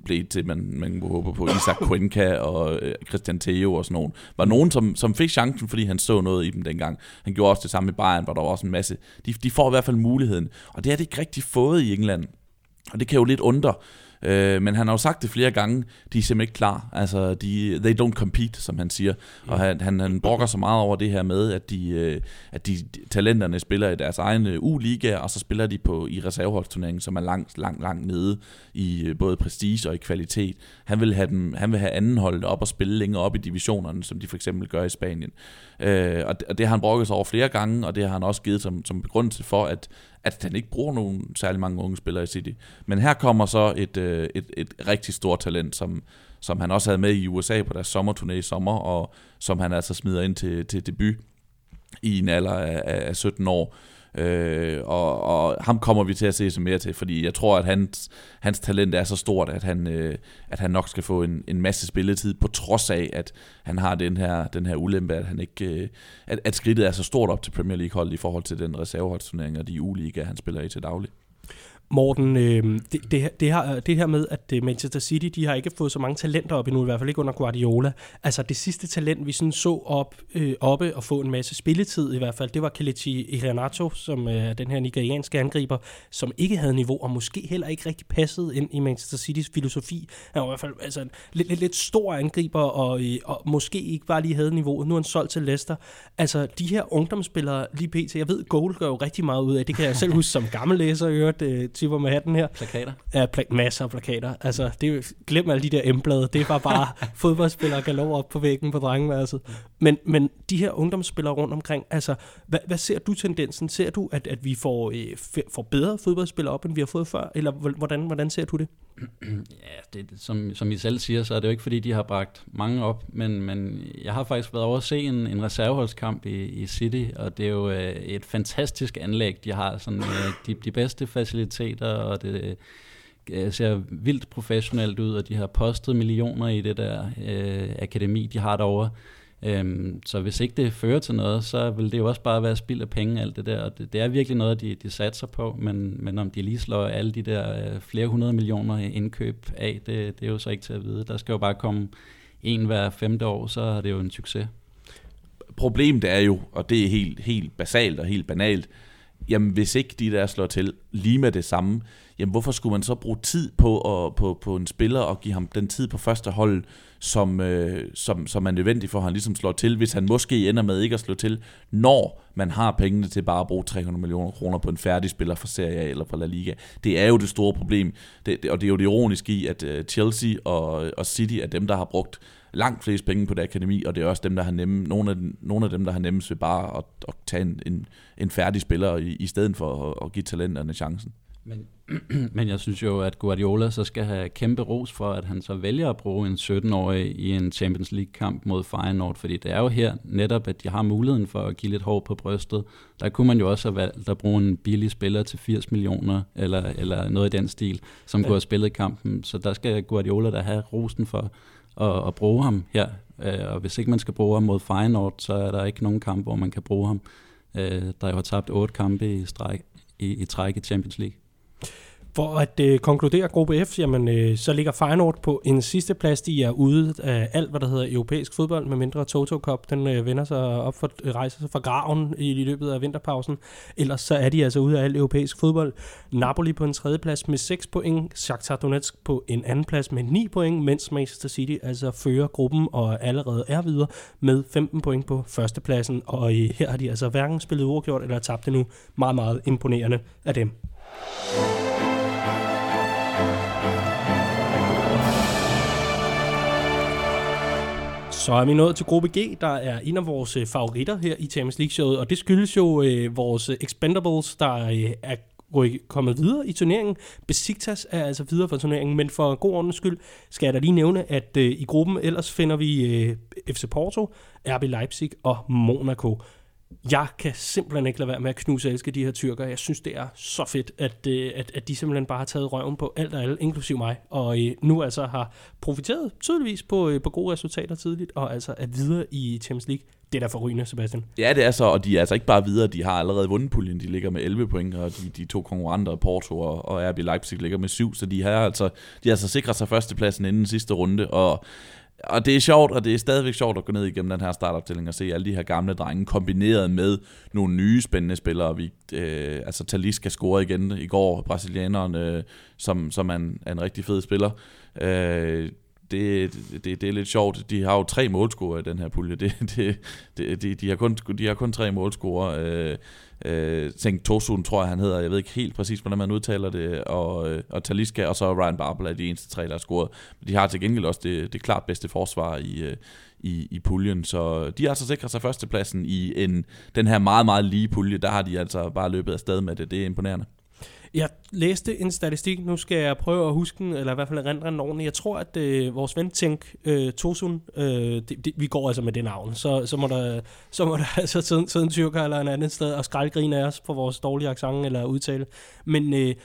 blev til, man, man kunne håbe på. Isaac Cuenca og øh, Christian Theo og sådan nogen. Var nogen, som, som fik chancen, fordi han så noget i dem dengang. Han gjorde også det samme i Bayern, hvor der var også en masse. De, de får i hvert fald muligheden. Og det har de ikke rigtig fået i England. Og det kan jo lidt undre. Øh, men han har jo sagt det flere gange, de er simpelthen ikke klar. Altså, de, they don't compete, som han siger. Og han, han, han brokker så meget over det her med, at de, øh, at de talenterne spiller i deres egne U-liga, og så spiller de på i reserveholdsturneringen, som er langt, langt, langt nede i øh, både prestige og i kvalitet. Han vil have, dem, han vil have anden holdet op og spille længere op i divisionerne, som de for eksempel gør i Spanien. Øh, og, det, og det har han brokket sig over flere gange, og det har han også givet som, som begrundelse for, at, at han ikke bruger nogen særlig mange unge spillere i City. Men her kommer så et, øh, et, et rigtig stort talent, som, som han også havde med i USA på deres sommerturné i sommer, og som han altså smider ind til, til debut i en alder af, af 17 år. Øh, og, og ham kommer vi til at se så mere til, fordi jeg tror, at hans, hans talent er så stort, at han, øh, at han nok skal få en, en masse spilletid, på trods af, at han har den her, den her ulempe, at, han ikke, øh, at, at skridtet er så stort op til Premier League-holdet i forhold til den reserveholdsturnering og de uliga, han spiller i til daglig. Morten, øh, det, det, det, her, det her med, at øh, Manchester City, de har ikke fået så mange talenter op endnu, i hvert fald ikke under Guardiola. Altså det sidste talent, vi sådan så op, øh, oppe og få en masse spilletid i hvert fald, det var Kelechi Iheanacho, som øh, er den her nigerianske angriber, som ikke havde niveau, og måske heller ikke rigtig passede ind i Manchester Citys filosofi. Han var i hvert fald altså, en lidt, lidt, lidt stor angriber, og, øh, og måske ikke bare lige havde niveauet. Nu er han solgt til Leicester. Altså de her ungdomsspillere lige pt. Jeg ved, Goal gør jo rigtig meget ud af, det kan jeg selv huske som gammel læser i øvrigt, øh, tipper med hatten her. Plakater? Ja, pla- masser af plakater. Altså, det glem alle de der emblade. Det var bare fodboldspillere galov op på væggen på drengeværelset. Men, men de her ungdomsspillere rundt omkring, altså, hvad, hvad ser du tendensen? Ser du, at, at vi får, øh, f- får bedre fodboldspillere op, end vi har fået før? Eller hvordan, hvordan ser du det? Ja, det, som, som I selv siger, så er det jo ikke fordi, de har bragt mange op, men, men jeg har faktisk været over at se en, en reserveholdskamp i, i City, og det er jo øh, et fantastisk anlæg, de har. Sådan, øh, de, de bedste faciliteter, og det øh, ser vildt professionelt ud, og de har postet millioner i det der øh, akademi, de har derovre. Øhm, så hvis ikke det fører til noget, så vil det jo også bare være spild af penge, alt det der. Og det, det er virkelig noget, de, de satser på, men, men om de lige slår alle de der øh, flere hundrede millioner indkøb af, det, det er jo så ikke til at vide. Der skal jo bare komme en hver femte år, så er det jo en succes. Problemet er jo, og det er helt, helt basalt og helt banalt, jamen hvis ikke de der slår til lige med det samme, jamen hvorfor skulle man så bruge tid på, at, på, på en spiller og give ham den tid på første hold, som, øh, som, som er nødvendig for, at han ligesom slår til, hvis han måske ender med ikke at slå til, når man har pengene til bare at bruge 300 millioner kroner på en færdig spiller fra Serie A eller fra La Liga. Det er jo det store problem, det, det, og det er jo det ironiske i, at øh, Chelsea og, og City er dem, der har brugt langt flest penge på det akademi, og det er også dem, der har nemme, nogle, af, nogle af dem, der har nemmest ved bare at, at tage en, en, en færdig spiller i, i stedet for at, at give talenterne chancen. Men, men jeg synes jo, at Guardiola så skal have kæmpe ros for, at han så vælger at bruge en 17-årig i en Champions League-kamp mod Feyenoord, fordi det er jo her netop, at de har muligheden for at give lidt hår på brystet. Der kunne man jo også have valgt at bruge en billig spiller til 80 millioner, eller, eller noget i den stil, som ja. kunne have spillet kampen. Så der skal Guardiola da have rosen for at, at bruge ham her. Øh, Og hvis ikke man skal bruge ham mod Feyenoord, så er der ikke nogen kamp, hvor man kan bruge ham. Øh, Der har tabt otte kampe i, stræk, i, i træk i Champions League. For at øh, konkludere gruppe F, jamen, øh, så ligger Feyenoord på en sidste plads. De er ude af alt, hvad der hedder europæisk fodbold, med mindre Toto Cup. Den øh, vender sig op for, øh, rejser sig fra graven i, i løbet af vinterpausen. Ellers så er de altså ude af alt europæisk fodbold. Napoli på en tredje plads med 6 point. Shakhtar Donetsk på en anden plads med 9 point, mens Manchester City altså fører gruppen og allerede er videre med 15 point på førstepladsen. Og øh, her har de altså hverken spillet uafgjort eller tabt endnu. Meget, meget imponerende af dem. Så er vi nået til gruppe G, der er en af vores øh, favoritter her i Champions League-showet, og det skyldes jo øh, vores øh, Expendables, der øh, er kommet videre i turneringen. Besiktas er altså videre fra turneringen, men for god ordens skyld skal jeg da lige nævne, at øh, i gruppen ellers finder vi øh, FC Porto, RB Leipzig og Monaco. Jeg kan simpelthen ikke lade være med at knuse og elske de her tyrker. Jeg synes, det er så fedt, at, øh, at, at de simpelthen bare har taget røven på alt og alle, inklusiv mig. Og øh, nu altså har profiteret tydeligvis på, øh, på gode resultater tidligt, og altså er videre i Champions League. Det er da forrygende, Sebastian. Ja, det er så, og de er altså ikke bare videre, de har allerede vundet puljen, de ligger med 11 point, og de, de to konkurrenter, Porto og, og RB Leipzig, ligger med 7, så de har altså, de har altså sikret sig førstepladsen inden sidste runde, og og det er sjovt, og det er stadigvæk sjovt at gå ned igennem den her startopstilling og se alle de her gamle drenge kombineret med nogle nye spændende spillere. Vi, øh, altså Talisca score igen i går, brasilianeren, øh, som, som er, en, er en rigtig fed spiller. Øh, det, det, det er lidt sjovt. De har jo tre målscorer i den her pulje. Det, det, det, de, de, har kun, de har kun tre målscorer. Øh, øh, Tænk Tosun, tror jeg han hedder. Jeg ved ikke helt præcis, hvordan man udtaler det. Og, øh, og Talisca og så Ryan Barbel er de eneste tre, der har scoret. De har til gengæld også det, det klart bedste forsvar i, øh, i, i puljen. Så de har altså sikret sig førstepladsen i en, den her meget, meget lige pulje. Der har de altså bare løbet af sted med det. Det er imponerende. Jeg læste en statistik, nu skal jeg prøve at huske den, eller i hvert fald rendre den ordentligt. Jeg tror, at øh, vores ven Tænk øh, Tosun, øh, det, det, vi går altså med det navn, så, så må der, så må der altså sidde, sidde en tyrker eller en anden sted og skraldgrine af os for vores dårlige accent eller udtale. Men øh,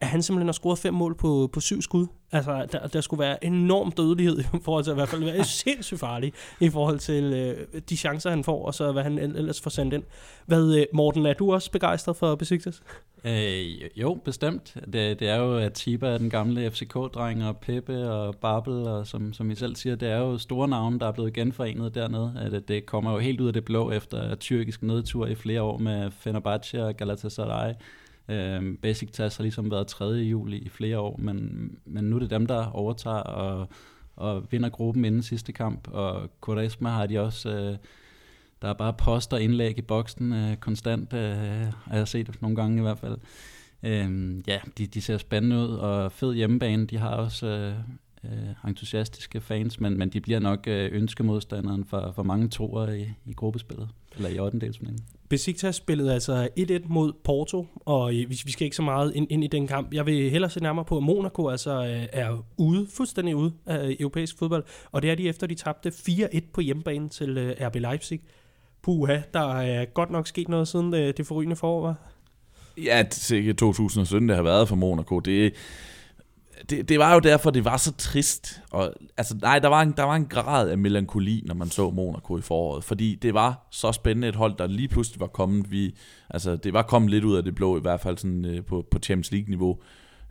at han simpelthen har scoret fem mål på, på syv skud. Altså, der, der skulle være enorm dødelighed i forhold til at i hvert fald være sindssygt farlig i forhold til øh, de chancer, han får, og så hvad han ellers får sendt ind. Hvad, øh, Morten, er du også begejstret for Besiktas? Øh, jo, bestemt. Det, det er jo, at Tiba er den gamle FCK-dreng, og Peppe og Babel, og som, som I selv siger, det er jo store navne, der er blevet genforenet dernede. At det, det kommer jo helt ud af det blå efter tyrkisk nedtur i flere år med Fenerbahce og Galatasaray. Øh, Besiktas har ligesom været tredje juli i flere år, men, men nu er det dem, der overtager og, og vinder gruppen inden sidste kamp, og Quaresma har de også... Øh, der er bare poster indlæg i boksen øh, konstant, øh, har jeg set nogle gange i hvert fald. Øh, ja, de, de ser spændende ud, og fed hjemmebane. De har også øh, øh, entusiastiske fans, men, men de bliver nok øh, ønskemodstanderen for, for mange toer i, i gruppespillet, eller i 8. Besiktas spillede altså 1-1 mod Porto, og øh, vi, vi skal ikke så meget ind, ind i den kamp. Jeg vil hellere se nærmere på, at Monaco altså øh, er ude, fuldstændig ude af europæisk fodbold, og det er de efter, de tabte 4-1 på hjemmebane til øh, RB Leipzig. Puha, der er godt nok sket noget siden det, forrygende forår, var. Ja, det er 2017, det har været for Monaco. Det, det, det var jo derfor, det var så trist. Og, altså, nej, der var, en, der var en grad af melankoli, når man så Monaco i foråret. Fordi det var så spændende et hold, der lige pludselig var kommet. Vi, altså, det var kommet lidt ud af det blå, i hvert fald sådan, øh, på, på Champions League-niveau.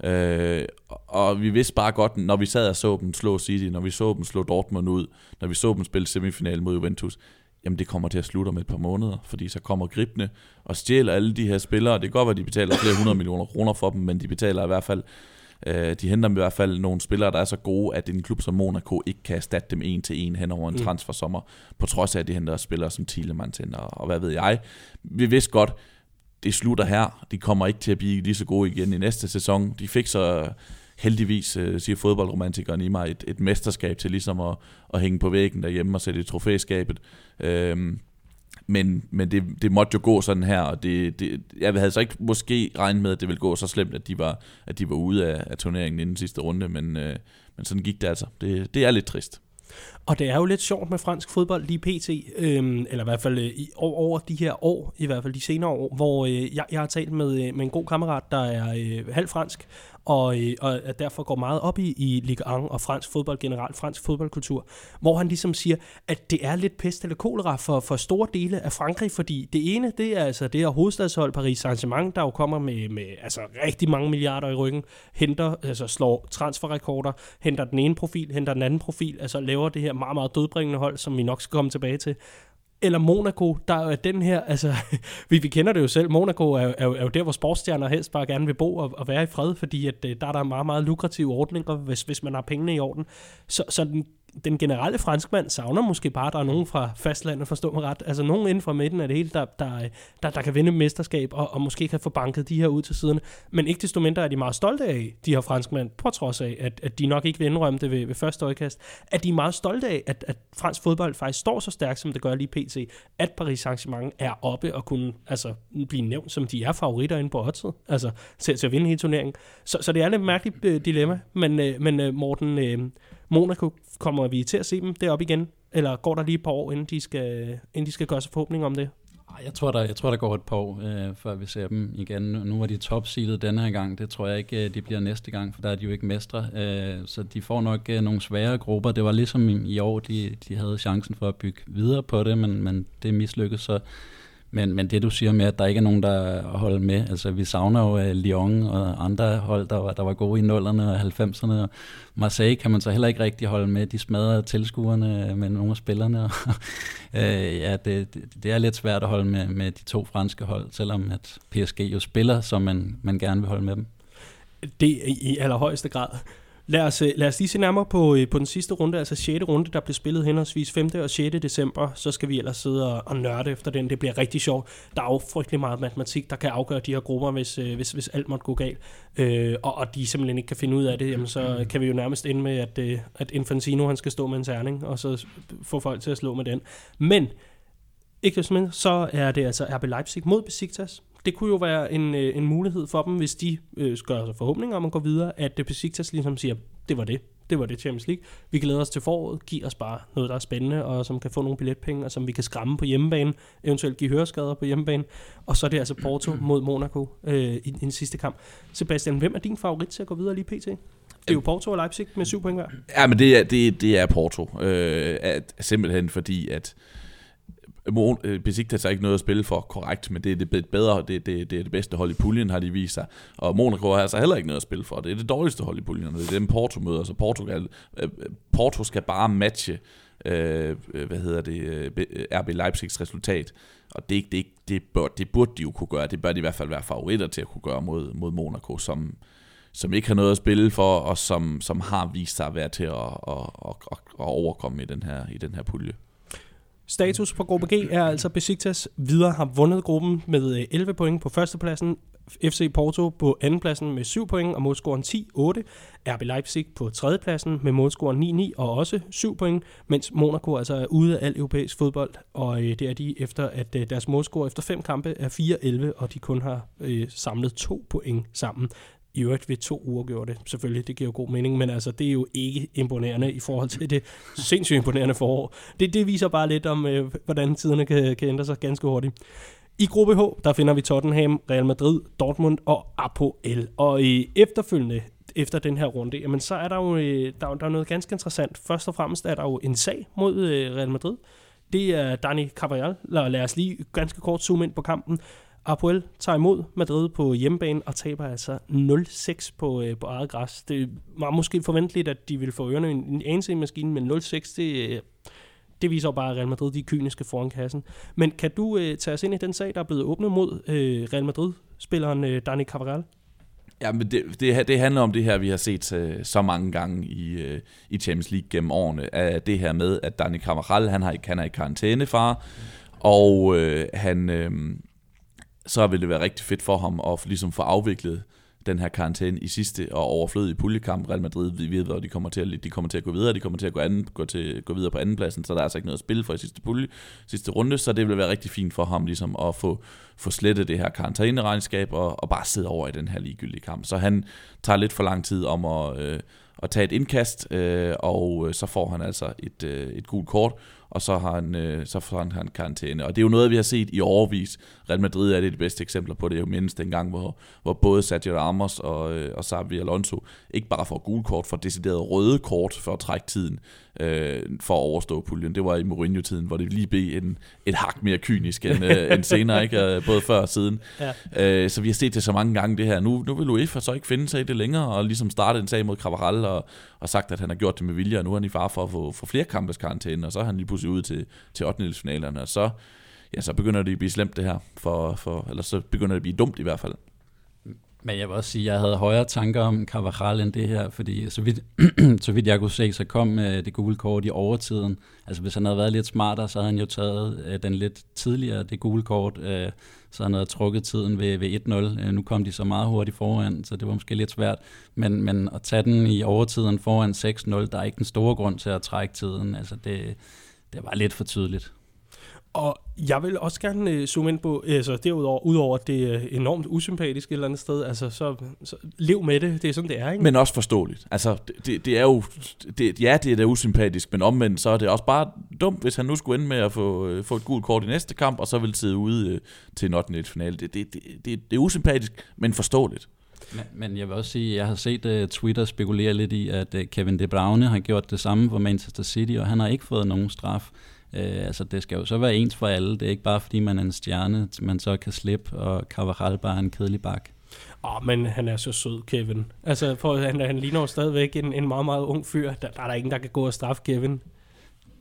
Øh, og vi vidste bare godt, når vi sad og så dem slå City, når vi så dem slå Dortmund ud, når vi så dem spille semifinal mod Juventus, jamen det kommer til at slutte om et par måneder, fordi så kommer gribende og stjæler alle de her spillere. Det kan godt være, at de betaler flere hundrede millioner kroner for dem, men de betaler i hvert fald Øh, de henter i hvert fald nogle spillere, der er så gode, at en klub som Monaco ikke kan erstatte dem en til en hen over en mm. transfersommer, på trods af, at de henter spillere som Thielemann og, og hvad ved jeg. Vi vidste godt, det slutter her. De kommer ikke til at blive lige så gode igen i næste sæson. De fik så heldigvis, øh, siger fodboldromantikeren i mig, et, et mesterskab til ligesom at, at hænge på væggen derhjemme og sætte i trofæskabet. Øhm, men, men det, det måtte jo gå sådan her, og det, det, jeg havde så ikke måske regnet med, at det ville gå så slemt, at de var, at de var ude af, af turneringen inden sidste runde, men, øh, men sådan gik det altså. Det, det er lidt trist. Og det er jo lidt sjovt med fransk fodbold lige pt, øhm, eller i hvert fald øh, i, over, over de her år, i hvert fald de senere år, hvor øh, jeg, jeg har talt med, øh, med en god kammerat, der er øh, halv fransk, og, øh, og derfor går meget op i, i Ligue 1 og fransk fodbold generelt, fransk fodboldkultur, hvor han ligesom siger, at det er lidt pest eller kolera for, for store dele af Frankrig, fordi det ene, det er altså det her hovedstadshold Paris Saint-Germain, der jo kommer med, med altså rigtig mange milliarder i ryggen, henter, altså slår transferrekorder, henter den ene profil, henter den anden profil, altså laver det her meget, meget dødbringende hold, som vi nok skal komme tilbage til eller Monaco, der er den her, altså, vi, vi kender det jo selv, Monaco er, er, er jo der, hvor sportsstjerner helst bare gerne vil bo og, og være i fred, fordi at, øh, der er der meget, meget lukrative ordninger, hvis, hvis man har pengene i orden. Så, så den den generelle franskmand savner måske bare, at der er nogen fra fastlandet, forstå mig ret. Altså nogen inden for midten af det hele, der, der, der, der kan vinde mesterskab, og, og måske kan få banket de her ud til siden. Men ikke desto mindre er de meget stolte af, de her franskmænd, på trods af, at, at de nok ikke vil indrømme det ved, ved første øjekast, at de er meget stolte af, at, at fransk fodbold faktisk står så stærkt, som det gør lige pt. At Paris Saint-Germain er oppe og kunne altså, blive nævnt, som de er favoritter inde på oddset, altså til, til at vinde hele turneringen. Så, så det er et mærkeligt øh, dilemma, men, øh, men øh, Morten, Øh, Monaco, kommer vi til at se dem deroppe igen? Eller går der lige et par år, inden de skal, inden de skal gøre sig forhåbning om det? Jeg tror, der, jeg tror, der går et par år, øh, før vi ser dem igen. Nu var de topseedet denne her gang. Det tror jeg ikke, øh, de bliver næste gang, for der er de jo ikke mestre. Øh, så de får nok øh, nogle svære grupper. Det var ligesom i, i år, de, de havde chancen for at bygge videre på det, men, men det mislykkedes. Så men, men det du siger med, at der ikke er nogen, der holder med, altså vi savner jo uh, Lyon og andre hold, der var, der var gode i 0'erne og 90'erne, og Marseille kan man så heller ikke rigtig holde med, de smadrer tilskuerne med nogle af spillerne, og, uh, ja, det, det, det er lidt svært at holde med, med de to franske hold, selvom at PSG jo spiller, som man, man gerne vil holde med dem. Det i allerhøjeste grad. Lad os, øh, lad os lige se nærmere på, øh, på den sidste runde, altså 6. runde, der blev spillet henholdsvis 5. og 6. december. Så skal vi ellers sidde og, og nørde efter den. Det bliver rigtig sjovt. Der er jo frygtelig meget matematik, der kan afgøre de her grupper, hvis, øh, hvis, hvis alt måtte gå galt. Øh, og, og de simpelthen ikke kan finde ud af det, jamen så kan vi jo nærmest ende med, at, at Infantino han skal stå med en terning, og så få folk til at slå med den. Men ikke så er det altså RB Leipzig mod Besiktas det kunne jo være en, øh, en mulighed for dem, hvis de øh, gør sig forhåbninger om at gå videre, at Besiktas ligesom siger, det var det. Det var det Champions League. Vi glæder os til foråret, giv os bare noget, der er spændende, og som kan få nogle billetpenge, og som vi kan skræmme på hjemmebane, eventuelt give høreskader på hjemmebane. Og så er det altså Porto mod Monaco øh, i, den sidste kamp. Sebastian, hvem er din favorit til at gå videre lige pt? Det er jo Porto og Leipzig med syv point hver. Ja, men det er, det, det er Porto. Øh, at, simpelthen fordi, at Besiktas øh, har ikke noget at spille for korrekt, men det er det bedre, det, det, det er det bedste hold i puljen, har de vist sig. Og Monaco har altså heller ikke noget at spille for. Det er det dårligste hold i puljen, det er dem Porto møder. Så Portugal, øh, Porto skal bare matche, øh, øh hvad hedder det, RB Leipzigs resultat. Og det, det, det, bør, det burde de jo kunne gøre. Det bør de i hvert fald være favoritter til at kunne gøre mod, mod Monaco, som, som ikke har noget at spille for, og som, som har vist sig at være til at, at, at, at overkomme i den her, i den her pulje. Status på gruppe G er altså Besiktas videre har vundet gruppen med øh, 11 point på førstepladsen, FC Porto på andenpladsen med 7 point og målscoren 10-8. RB Leipzig på tredjepladsen med målscoren 9-9 og også 7 point, mens Monaco altså er ude af al europæisk fodbold, og øh, det er de efter, at øh, deres målscore efter fem kampe er 4-11, og de kun har øh, samlet to point sammen. I øvrigt ved to uger gjorde det, selvfølgelig, det giver jo god mening, men altså, det er jo ikke imponerende i forhold til det sindssygt imponerende forår. Det, det viser bare lidt om, øh, hvordan tiderne kan, kan ændre sig ganske hurtigt. I gruppe H, der finder vi Tottenham, Real Madrid, Dortmund og Apoel. Og i efterfølgende, efter den her runde, jamen så er der jo øh, der, der er noget ganske interessant. Først og fremmest er der jo en sag mod øh, Real Madrid. Det er Dani Carvajal. Lad os lige ganske kort zoome ind på kampen. Apoel tager imod Madrid på hjemmebane og taber altså 0-6 på, øh, på eget græs. Det var måske forventeligt, at de ville få ørerne en, en anelse i maskinen, men 0-6, det, øh, det viser jo bare, at Real Madrid de er kyniske foran kassen. Men kan du øh, tage os ind i den sag, der er blevet åbnet mod øh, Real Madrid-spilleren øh, Dani Carvajal? Ja, men det, det, det handler om det her, vi har set øh, så mange gange i, øh, i Champions League gennem årene. at det her med, at Dani Carvajal, han, har, han er i karantænefar, mm. og øh, han... Øh, så vil det være rigtig fedt for ham at ligesom få afviklet den her karantæne i sidste og overflødige puljekamp. Real Madrid, vi ved, hvor de kommer til at, de kommer til at gå videre, de kommer til at gå, anden, gå, til, gå videre på andenpladsen, så der er altså ikke noget at spille for i sidste pulje, sidste runde, så det vil være rigtig fint for ham ligesom at få, få slettet det her karantæneregnskab og, og bare sidde over i den her ligegyldige kamp. Så han tager lidt for lang tid om at, øh, at tage et indkast, øh, og øh, så får han altså et, øh, et gult kort, og så har han, øh, så får han, han karantæne. Og det er jo noget, vi har set i overvis. Real Madrid er det de bedste eksempler på det. Jeg jo mindst dengang, hvor, hvor både Sergio Ramos og, øh, og Xavi Alonso ikke bare får gul kort, for decideret røde kort for at trække tiden øh, for at overstå puljen. Det var i Mourinho-tiden, hvor det lige blev en, et hak mere kynisk end, øh, end senere, ikke? Øh, både før og siden. Ja. Øh, så vi har set det så mange gange det her. Nu, nu vil UEFA så ikke finde sig i det længere, og ligesom starte en sag mod Cavaral, og, og sagt, at han har gjort det med vilje, og nu er han i far for at få, få flere kampes karantæne, og så er han lige pludselig ude til, til 8. finalerne, og så, ja, så begynder det at blive slemt det her, for, for, eller så begynder det at blive dumt i hvert fald. Men jeg vil også sige, at jeg havde højere tanker om Carvajal end det her, fordi så vidt, så vidt jeg kunne se, så kom øh, det gule kort i overtiden. Altså hvis han havde været lidt smartere, så havde han jo taget øh, den lidt tidligere, det gule kort, uh, så han havde trukket tiden ved, ved 1-0. Uh, nu kom de så meget hurtigt foran, så det var måske lidt svært. Men, men at tage den i overtiden foran 6-0, der er ikke den store grund til at trække tiden. Altså det, det var lidt for tydeligt. Og jeg vil også gerne øh, zoome ind på, altså derudover, udover at det er enormt usympatisk et eller andet sted, altså så, så lev med det, det er sådan det er, ikke? Men også forståeligt. Altså det, det er jo, det, ja det er da usympatisk, men omvendt så er det også bare dumt, hvis han nu skulle ende med at få, øh, få et gult kort i næste kamp, og så vil sidde ude øh, til en 8. finale. Det, det, det, det, det er usympatisk, men forståeligt. Men, men jeg vil også sige, at jeg har set uh, Twitter spekulere lidt i, at uh, Kevin De Bruyne har gjort det samme for Manchester City, og han har ikke fået nogen straf. Uh, altså det skal jo så være ens for alle. Det er ikke bare fordi man er en stjerne, man så kan slippe, og Carvajal bare er en kedelig bak. Åh, oh, men han er så sød, Kevin. Altså, for, han, han ligner jo stadigvæk en, en meget, meget ung fyr. Der, der er der ingen, der kan gå og straffe Kevin.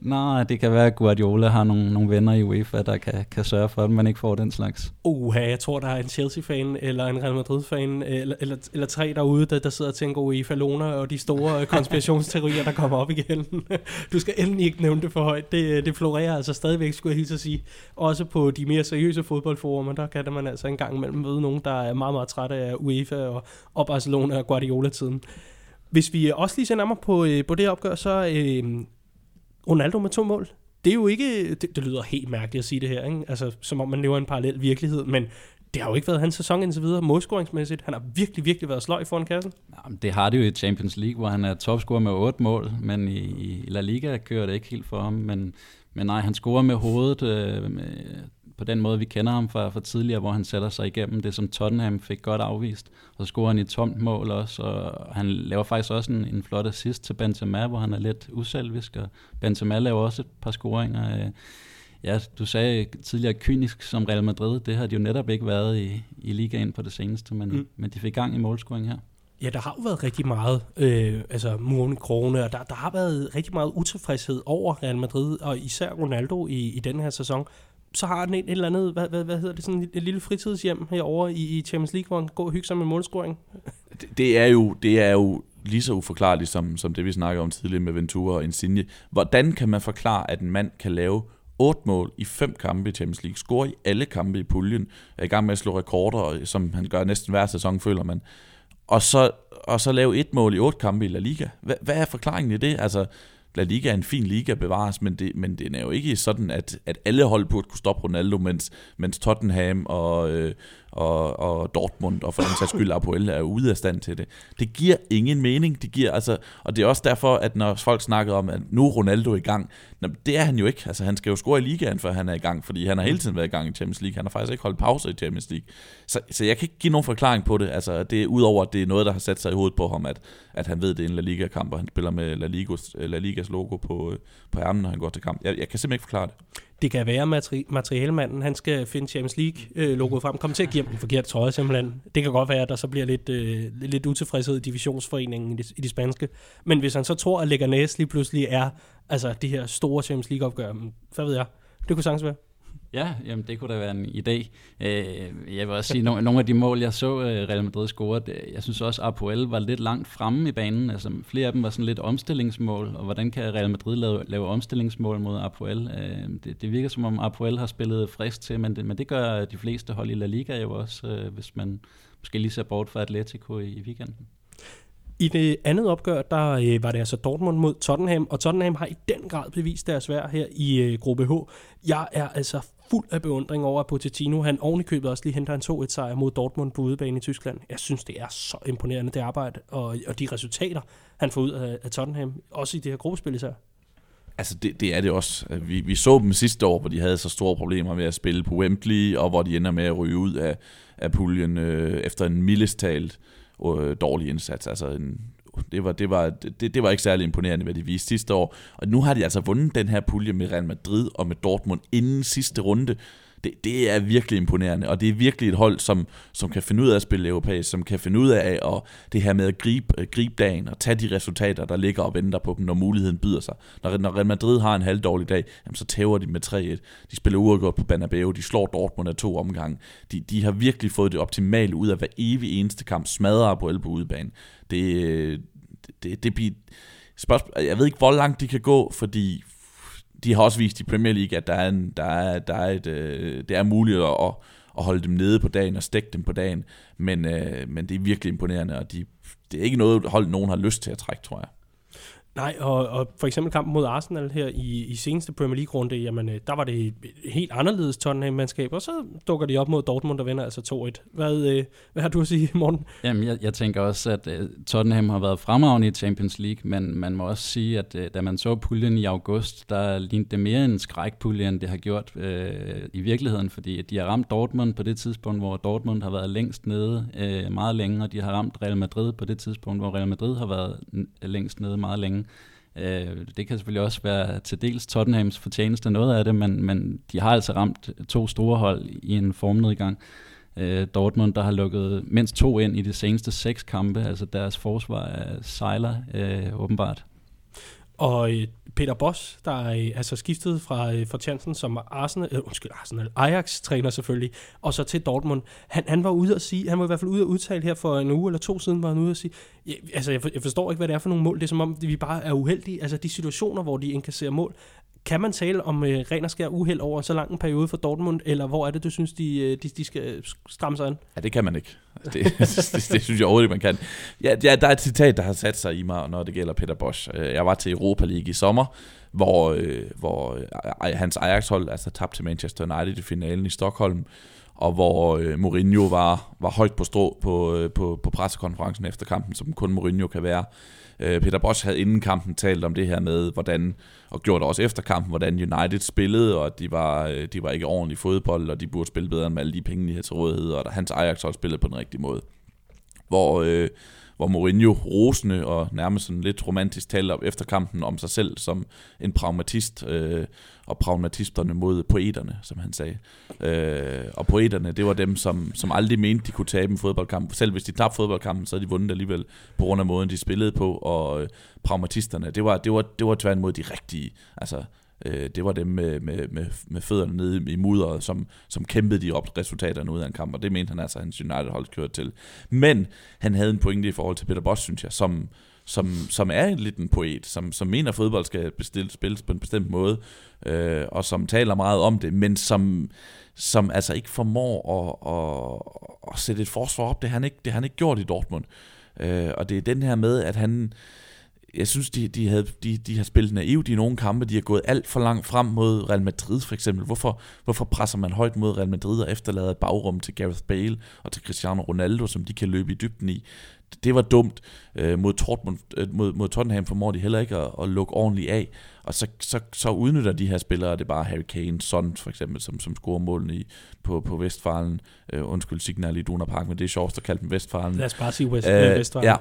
Nej, det kan være, at Guardiola har nogle, nogle venner i UEFA, der kan, kan sørge for, at man ikke får den slags. Uha, jeg tror, der er en Chelsea-fan eller en Real Madrid-fan, eller, eller, eller tre derude, der, der sidder og tænker UEFA Lona og de store konspirationsteorier, der kommer op igen. du skal endelig ikke nævne det for højt. Det, det florerer altså stadigvæk, skulle jeg helt så sige. Også på de mere seriøse fodboldforumer, der kan man altså en gang imellem møde nogen, der er meget, meget trætte af UEFA og, og Barcelona og Guardiola-tiden. Hvis vi også lige ser nærmere på, øh, på det opgør, så øh, Ronaldo med to mål. Det er jo ikke, det, det lyder helt mærkeligt at sige det her, ikke? Altså, som om man lever i en parallel virkelighed, men det har jo ikke været hans sæson indtil videre, målscoringsmæssigt. Han har virkelig, virkelig været sløj foran kassen. Jamen, det har det jo i Champions League, hvor han er topscorer med otte mål, men i, i La Liga kører det ikke helt for ham. Men, men nej, han scorer med hovedet, øh, med på den måde, vi kender ham fra, fra tidligere, hvor han sætter sig igennem det, som Tottenham fik godt afvist. Og så scorer han i et tomt mål også, og han laver faktisk også en, en flot assist til Benzema, hvor han er lidt uselvisk, og Benzema laver også et par scoringer. Ja, du sagde tidligere kynisk som Real Madrid, det har de jo netop ikke været i, i ligaen på det seneste, men, mm. men de fik gang i målscoring her. Ja, der har jo været rigtig meget, øh, altså muren krone, og der, der har været rigtig meget utilfredshed over Real Madrid, og især Ronaldo i, i den her sæson så har den et, et eller andet, hvad, hvad, hvad hedder det, sådan et lille fritidshjem herovre i, i Champions League, hvor han går og hygger sig med målscoring. Det, det, er jo, det er jo lige så uforklarligt som, som det, vi snakkede om tidligere med Ventura og Insigne. Hvordan kan man forklare, at en mand kan lave 8 mål i fem kampe i Champions League, score i alle kampe i puljen, er i gang med at slå rekorder, som han gør næsten hver sæson, føler man. Og så, og så lave et mål i otte kampe i La Liga. Hvad, hvad er forklaringen i det? Altså, La Liga er en fin liga bevares, men det, men den er jo ikke sådan, at, at alle hold burde kunne stoppe Ronaldo, mens, mens Tottenham og, øh, og, og Dortmund og for den sags skyld Apoel er ude af stand til det. Det giver ingen mening. Det giver, altså, og det er også derfor, at når folk snakker om, at nu er Ronaldo i gang, det er han jo ikke. Altså, han skal jo score i ligaen, før han er i gang, fordi han har hele tiden været i gang i Champions League. Han har faktisk ikke holdt pause i Champions League. Så, så jeg kan ikke give nogen forklaring på det. Altså, det er udover, at det er noget, der har sat sig i hovedet på ham, at, at han ved, det er en La Liga-kamp, og han spiller med La Ligas, La Ligas logo på, øh, på ærmen, når han går til kamp. Jeg, jeg kan simpelthen ikke forklare det. Det kan være, materi- materialmanden han skal finde Champions League-logoet øh, frem, Kom til at give dem den forkerte trøje simpelthen. Det kan godt være, at der så bliver lidt, øh, lidt utilfredshed i divisionsforeningen i det, i det spanske. Men hvis han så tror, at Leganes lige pludselig er altså, det her store Champions League-opgør, mm, hvad ved jeg, det kunne sagtens være. Ja, jamen det kunne da være en idé. Øh, jeg vil også sige, at nogle af de mål, jeg så øh, Real Madrid score, jeg synes også, at Apoel var lidt langt fremme i banen. Altså, flere af dem var sådan lidt omstillingsmål, og hvordan kan Real Madrid lave, lave omstillingsmål mod Apoel? Øh, det, det virker som om Apoel har spillet frisk til, men det, men det gør de fleste hold i La Liga jo også, øh, hvis man måske lige ser bort fra Atletico i, i weekenden. I det andet opgør, der øh, var det altså Dortmund mod Tottenham, og Tottenham har i den grad bevist deres værd her i øh, gruppe H. Jeg er altså fuld af beundring over, at Pochettino, han ovenikøbet købet også lige henter en 2-1 sejr mod Dortmund på udebane i Tyskland. Jeg synes, det er så imponerende, det arbejde, og, og de resultater, han får ud af, af Tottenham, også i det her gruppespil især. Altså, det, det er det også. Vi, vi så dem sidste år, hvor de havde så store problemer med at spille på Wembley, og hvor de ender med at ryge ud af, af puljen øh, efter en mildestalt øh, dårlig indsats. Altså en, det, var, det, var, det, det var ikke særlig imponerende, hvad de viste sidste år. Og nu har de altså vundet den her pulje med Real Madrid og med Dortmund inden sidste runde det, det er virkelig imponerende, og det er virkelig et hold, som, som kan finde ud af at spille europæisk, som kan finde ud af at, det her med at gribe, øh, gribe dagen og tage de resultater, der ligger og venter på dem, når muligheden byder sig. Når, når Real Madrid har en halvdårlig dag, jamen, så tæver de med 3-1. De spiller uafgjort på Banabeo, de slår Dortmund af to omgange. De, de har virkelig fået det optimale ud af hver evig eneste kamp, smadrer på på udebane. Det, øh, det, det bliver... Spørgsmål, jeg ved ikke, hvor langt de kan gå, fordi de har også vist i Premier League, at der er, en, der er, der er et, øh, det er muligt at, at holde dem nede på dagen og stikke dem på dagen, men, øh, men det er virkelig imponerende, og de, det er ikke noget hold, nogen har lyst til at trække, tror jeg. Nej, og, og for eksempel kampen mod Arsenal her i, i seneste Premier League-runde, jamen øh, der var det et helt anderledes Tottenham-mandskab, og så dukker de op mod Dortmund og vinder altså 2-1. Hvad, øh, hvad har du at sige, Morten? Jamen, jeg, jeg tænker også, at uh, Tottenham har været fremragende i Champions League, men man må også sige, at uh, da man så puljen i august, der lignede det mere en skrækpulje, end det har gjort uh, i virkeligheden, fordi de har ramt Dortmund på det tidspunkt, hvor Dortmund har været længst nede uh, meget længe, og de har ramt Real Madrid på det tidspunkt, hvor Real Madrid har været længst nede meget længe. Øh, det kan selvfølgelig også være til dels Tottenhams fortjeneste noget af det, men, men de har altså ramt to store hold i en formnedgang. Øh, Dortmund, der har lukket mindst to ind i de seneste seks kampe, altså deres forsvar er sejler øh, åbenbart. Og øh, Peter Boss, der øh, er altså skiftet fra, øh, fra chancen som Arsenal, øh, undskyld, Arsenal, Ajax-træner selvfølgelig, og så til Dortmund. Han, han var ude at sige, han var i hvert fald ude at udtale her for en uge eller to siden, var han ude at sige, altså jeg, jeg forstår ikke, hvad det er for nogle mål, det er som om, vi bare er uheldige. Altså de situationer, hvor de indkasserer mål, kan man tale om øh, ren og skær uheld over så lang en periode for Dortmund, eller hvor er det, du synes, de, øh, de, de skal stramme sig an? Ja, det kan man ikke. Det, det, det, det synes jeg overhovedet ikke, man kan. Ja, ja, der er et citat, der har sat sig i mig, når det gælder Peter Bosch. Øh, jeg var til Europa League i sommer, hvor, øh, hvor øh, hans Ajax-hold altså, tabte til Manchester United i finalen i Stockholm, og hvor øh, Mourinho var, var højt på strå på, øh, på, på pressekonferencen efter kampen, som kun Mourinho kan være. Øh, Peter Bosch havde inden kampen talt om det her med, hvordan, og gjorde det også efter kampen, hvordan United spillede, og de var, øh, de var ikke ordentligt fodbold, og de burde spille bedre end med alle de penge, de havde til rådighed, og hans Ajax også spillede på den rigtige måde. Hvor, øh, hvor Mourinho rosende og nærmest sådan lidt romantisk taler efter kampen om sig selv som en pragmatist, øh, og pragmatisterne mod poeterne, som han sagde. Øh, og poeterne, det var dem, som, som aldrig mente, de kunne tabe en fodboldkamp. Selv hvis de tabte fodboldkampen, så havde de vundet alligevel på grund af måden, de spillede på. Og øh, pragmatisterne, det var, det var, det var tværtimod de rigtige. Altså, øh, det var dem med, med, med, med fødderne nede i mudderet, som, som kæmpede de op resultaterne ud af en kamp, og det mente han altså, at hans United-hold kørte til. Men han havde en pointe i forhold til Peter Boss, synes jeg, som, som, som er lidt en poet, som, som mener, at fodbold skal bestilles, spilles på en bestemt måde, øh, og som taler meget om det, men som, som altså ikke formår at, at, at sætte et forsvar op. Det har han ikke, det har han ikke gjort i Dortmund. Øh, og det er den her med, at han jeg synes, de, de, havde, de, de har spillet naivt i nogle kampe. De har gået alt for langt frem mod Real Madrid, for eksempel. Hvorfor, hvorfor presser man højt mod Real Madrid og efterlader et bagrum til Gareth Bale og til Cristiano Ronaldo, som de kan løbe i dybden i? Det var dumt. Øh, mod, Dortmund, øh, mod, mod Tottenham formår de heller ikke at, at lukke ordentligt af. Og så, så, så udnytter de her spillere, det er bare Harry Kane, Son for eksempel, som, som scorer målene i, på, på Vestfalen. Øh, undskyld, Signal i Duna Park, men det er sjovt at kalde dem Vestfalen. Lad os bare sige West, øh, Vestfalen. Ja,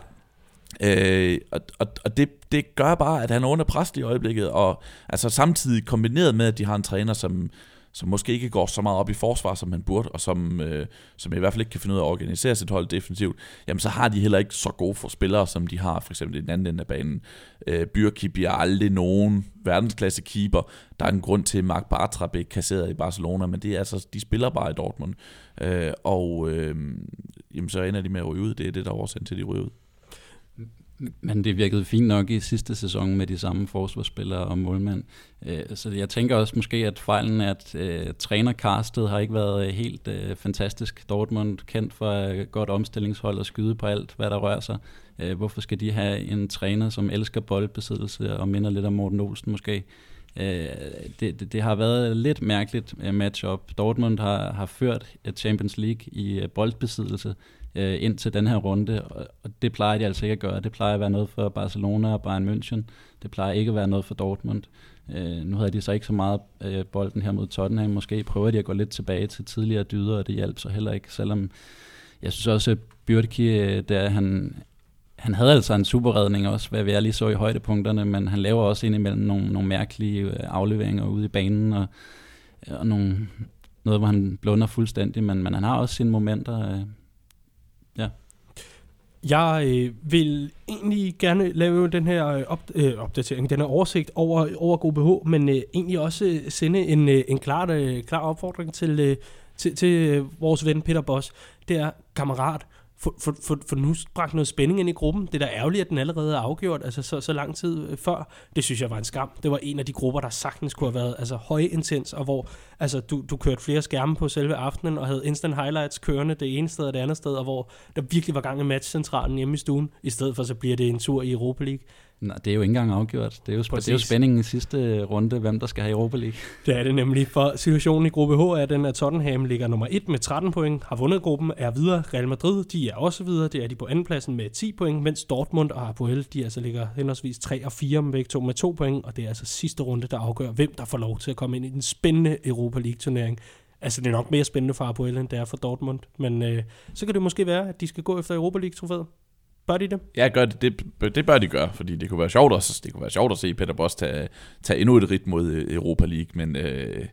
Øh, og og, og det, det gør bare, at han er under pres i øjeblikket, og altså samtidig kombineret med, at de har en træner, som, som måske ikke går så meget op i forsvar, som han burde, og som, øh, som i hvert fald ikke kan finde ud af at organisere sit hold defensivt, jamen så har de heller ikke så gode for spillere, som de har for eksempel i den anden ende af banen. Øh, Byrki bliver aldrig nogen verdensklasse keeper. Der er en grund til, at Mark Bartra blev kasseret i Barcelona, men det er altså, de spiller bare i Dortmund. Øh, og øh, jamen, så ender de med at ryge ud. Det er det, der er årsagen til, at de ryger ud. Men det virkede fint nok i sidste sæson med de samme forsvarsspillere og målmænd. Øh, så jeg tænker også måske, at fejlen er, at øh, trænerkastet har ikke været øh, helt fantastisk. Dortmund kendt for godt omstillingshold og skyde på alt, hvad der rører sig. Hvorfor skal de have en træner, som elsker boldbesiddelse og minder lidt om Morten Olsen måske? Det, det, det har været lidt mærkeligt matchup. Dortmund har, har ført Champions League i boldbesiddelse, øh, ind til den her runde, og, det plejer de altså ikke at gøre. Det plejer at være noget for Barcelona og Bayern München. Det plejer ikke at være noget for Dortmund. Øh, nu havde de så ikke så meget øh, bolden her mod Tottenham. Måske prøver de at gå lidt tilbage til tidligere dyder, og det hjalp så heller ikke, selvom jeg synes også, at Bjørki, øh, der han, han havde altså en superredning også, hvad vi lige så i højdepunkterne, men han laver også indimellem nogle, nogle mærkelige øh, afleveringer ude i banen, og, og nogle, noget, hvor han blunder fuldstændig, men, men han har også sine momenter. Øh, Ja. Jeg øh, vil egentlig gerne lave den her øh, op, øh, opdatering, den her oversigt over, over gruppe men øh, egentlig også øh, sende en, øh, en klar, øh, klar opfordring til, øh, til, til øh, vores ven Peter Boss. Det er, kammerat, få, få, få, få nu bragt noget spænding ind i gruppen. Det er da ærgerligt, at den allerede er afgjort, altså så, så lang tid øh, før. Det synes jeg var en skam. Det var en af de grupper, der sagtens kunne have været altså, højintens, og hvor altså, du, du kørte flere skærme på selve aftenen, og havde instant highlights kørende det ene sted og det andet sted, og hvor der virkelig var gang i matchcentralen hjemme i stuen, i stedet for så bliver det en tur i Europa League. Nej, det er jo ikke engang afgjort. Det er jo, det er jo spændingen i sidste runde, hvem der skal have Europa League. Det er det nemlig, for situationen i gruppe H er den, at Tottenham ligger nummer 1 med 13 point, har vundet gruppen, er videre. Real Madrid, de er også videre, det er de på andenpladsen med 10 point, mens Dortmund og Apoel, de altså ligger henholdsvis 3 og 4 med begge to med 2 point, og det er altså sidste runde, der afgør, hvem der får lov til at komme ind i den spændende Europa League-turnering. Altså, det er nok mere spændende for Apoel, end det er for Dortmund, men øh, så kan det måske være, at de skal gå efter Europa League-trofæet. Bør de det? Ja, gør det. det. Det bør de gøre, fordi det kunne være sjovt at, det kunne være sjovt at se Peter Boss tage, tage endnu et rit mod øh, Europa League, men øh,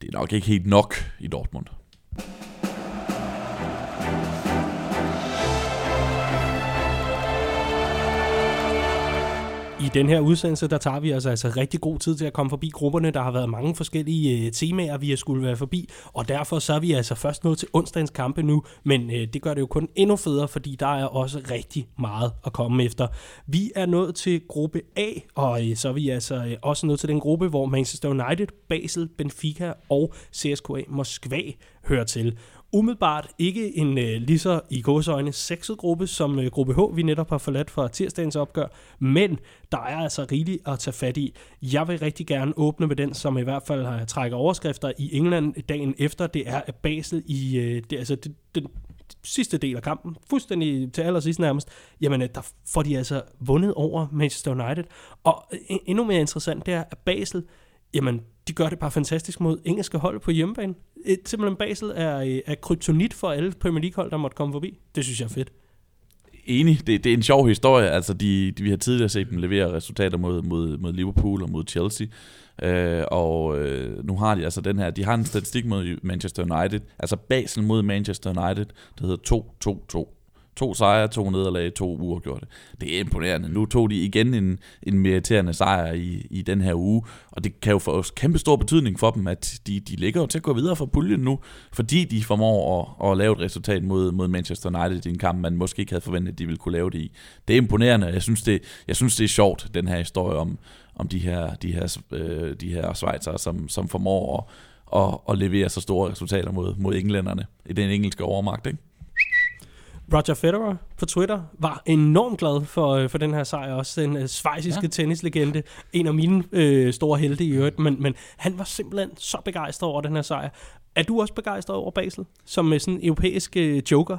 det er nok ikke helt nok i Dortmund. I den her udsendelse, der tager vi altså, altså rigtig god tid til at komme forbi grupperne. Der har været mange forskellige øh, temaer, vi har skulle være forbi, og derfor så er vi altså først nået til onsdagens kampe nu, men øh, det gør det jo kun endnu federe, fordi der er også rigtig meget at komme efter. Vi er nået til gruppe A, og øh, så er vi altså øh, også nået til den gruppe, hvor Manchester United, Basel, Benfica og CSKA Moskva hører til. Umiddelbart ikke en øh, lige så i gåsøjne sexet gruppe som øh, gruppe H, vi netop har forladt fra tirsdagens opgør, men der er altså rigeligt at tage fat i. Jeg vil rigtig gerne åbne med den, som i hvert fald har trækket overskrifter i England dagen efter. Det er Basel i øh, det, altså det, den sidste del af kampen, fuldstændig til allersidst nærmest, jamen øh, der får de altså vundet over Manchester United. Og øh, endnu mere interessant, det er, at Basel, jamen de gør det bare fantastisk mod engelske hold på hjemmebane. Et, simpelthen Basel er, er kryptonit for alle Premier League-hold, der måtte komme forbi. Det synes jeg er fedt. Enig, det, det er en sjov historie. Altså, de, de, vi har tidligere set dem levere resultater mod, mod, mod Liverpool og mod Chelsea. Øh, og øh, nu har de altså den her, de har en statistik mod Manchester United, altså Basel mod Manchester United, der hedder 2-2-2. To sejre, to nederlag, to uafgjorte. Det er imponerende. Nu tog de igen en, en meriterende sejr i, i den her uge, og det kan jo få kæmpe stor betydning for dem, at de, de ligger jo til at gå videre fra puljen nu, fordi de formår at, at lave et resultat mod, mod Manchester United i en kamp, man måske ikke havde forventet, at de ville kunne lave det i. Det er imponerende. Jeg synes, det, jeg synes, det er sjovt, den her historie om, om de her, de her, øh, de her Schweizere, som, som formår at, at, at levere så store resultater mod, mod englænderne i den engelske overmagt. Ikke? Roger Federer på Twitter var enormt glad for, øh, for den her sejr. Også den uh, svejsiske ja. tennislegende. En af mine øh, store helte i øvrigt. Men, men han var simpelthen så begejstret over den her sejr. Er du også begejstret over Basel? Som uh, sådan en europæisk uh, joker?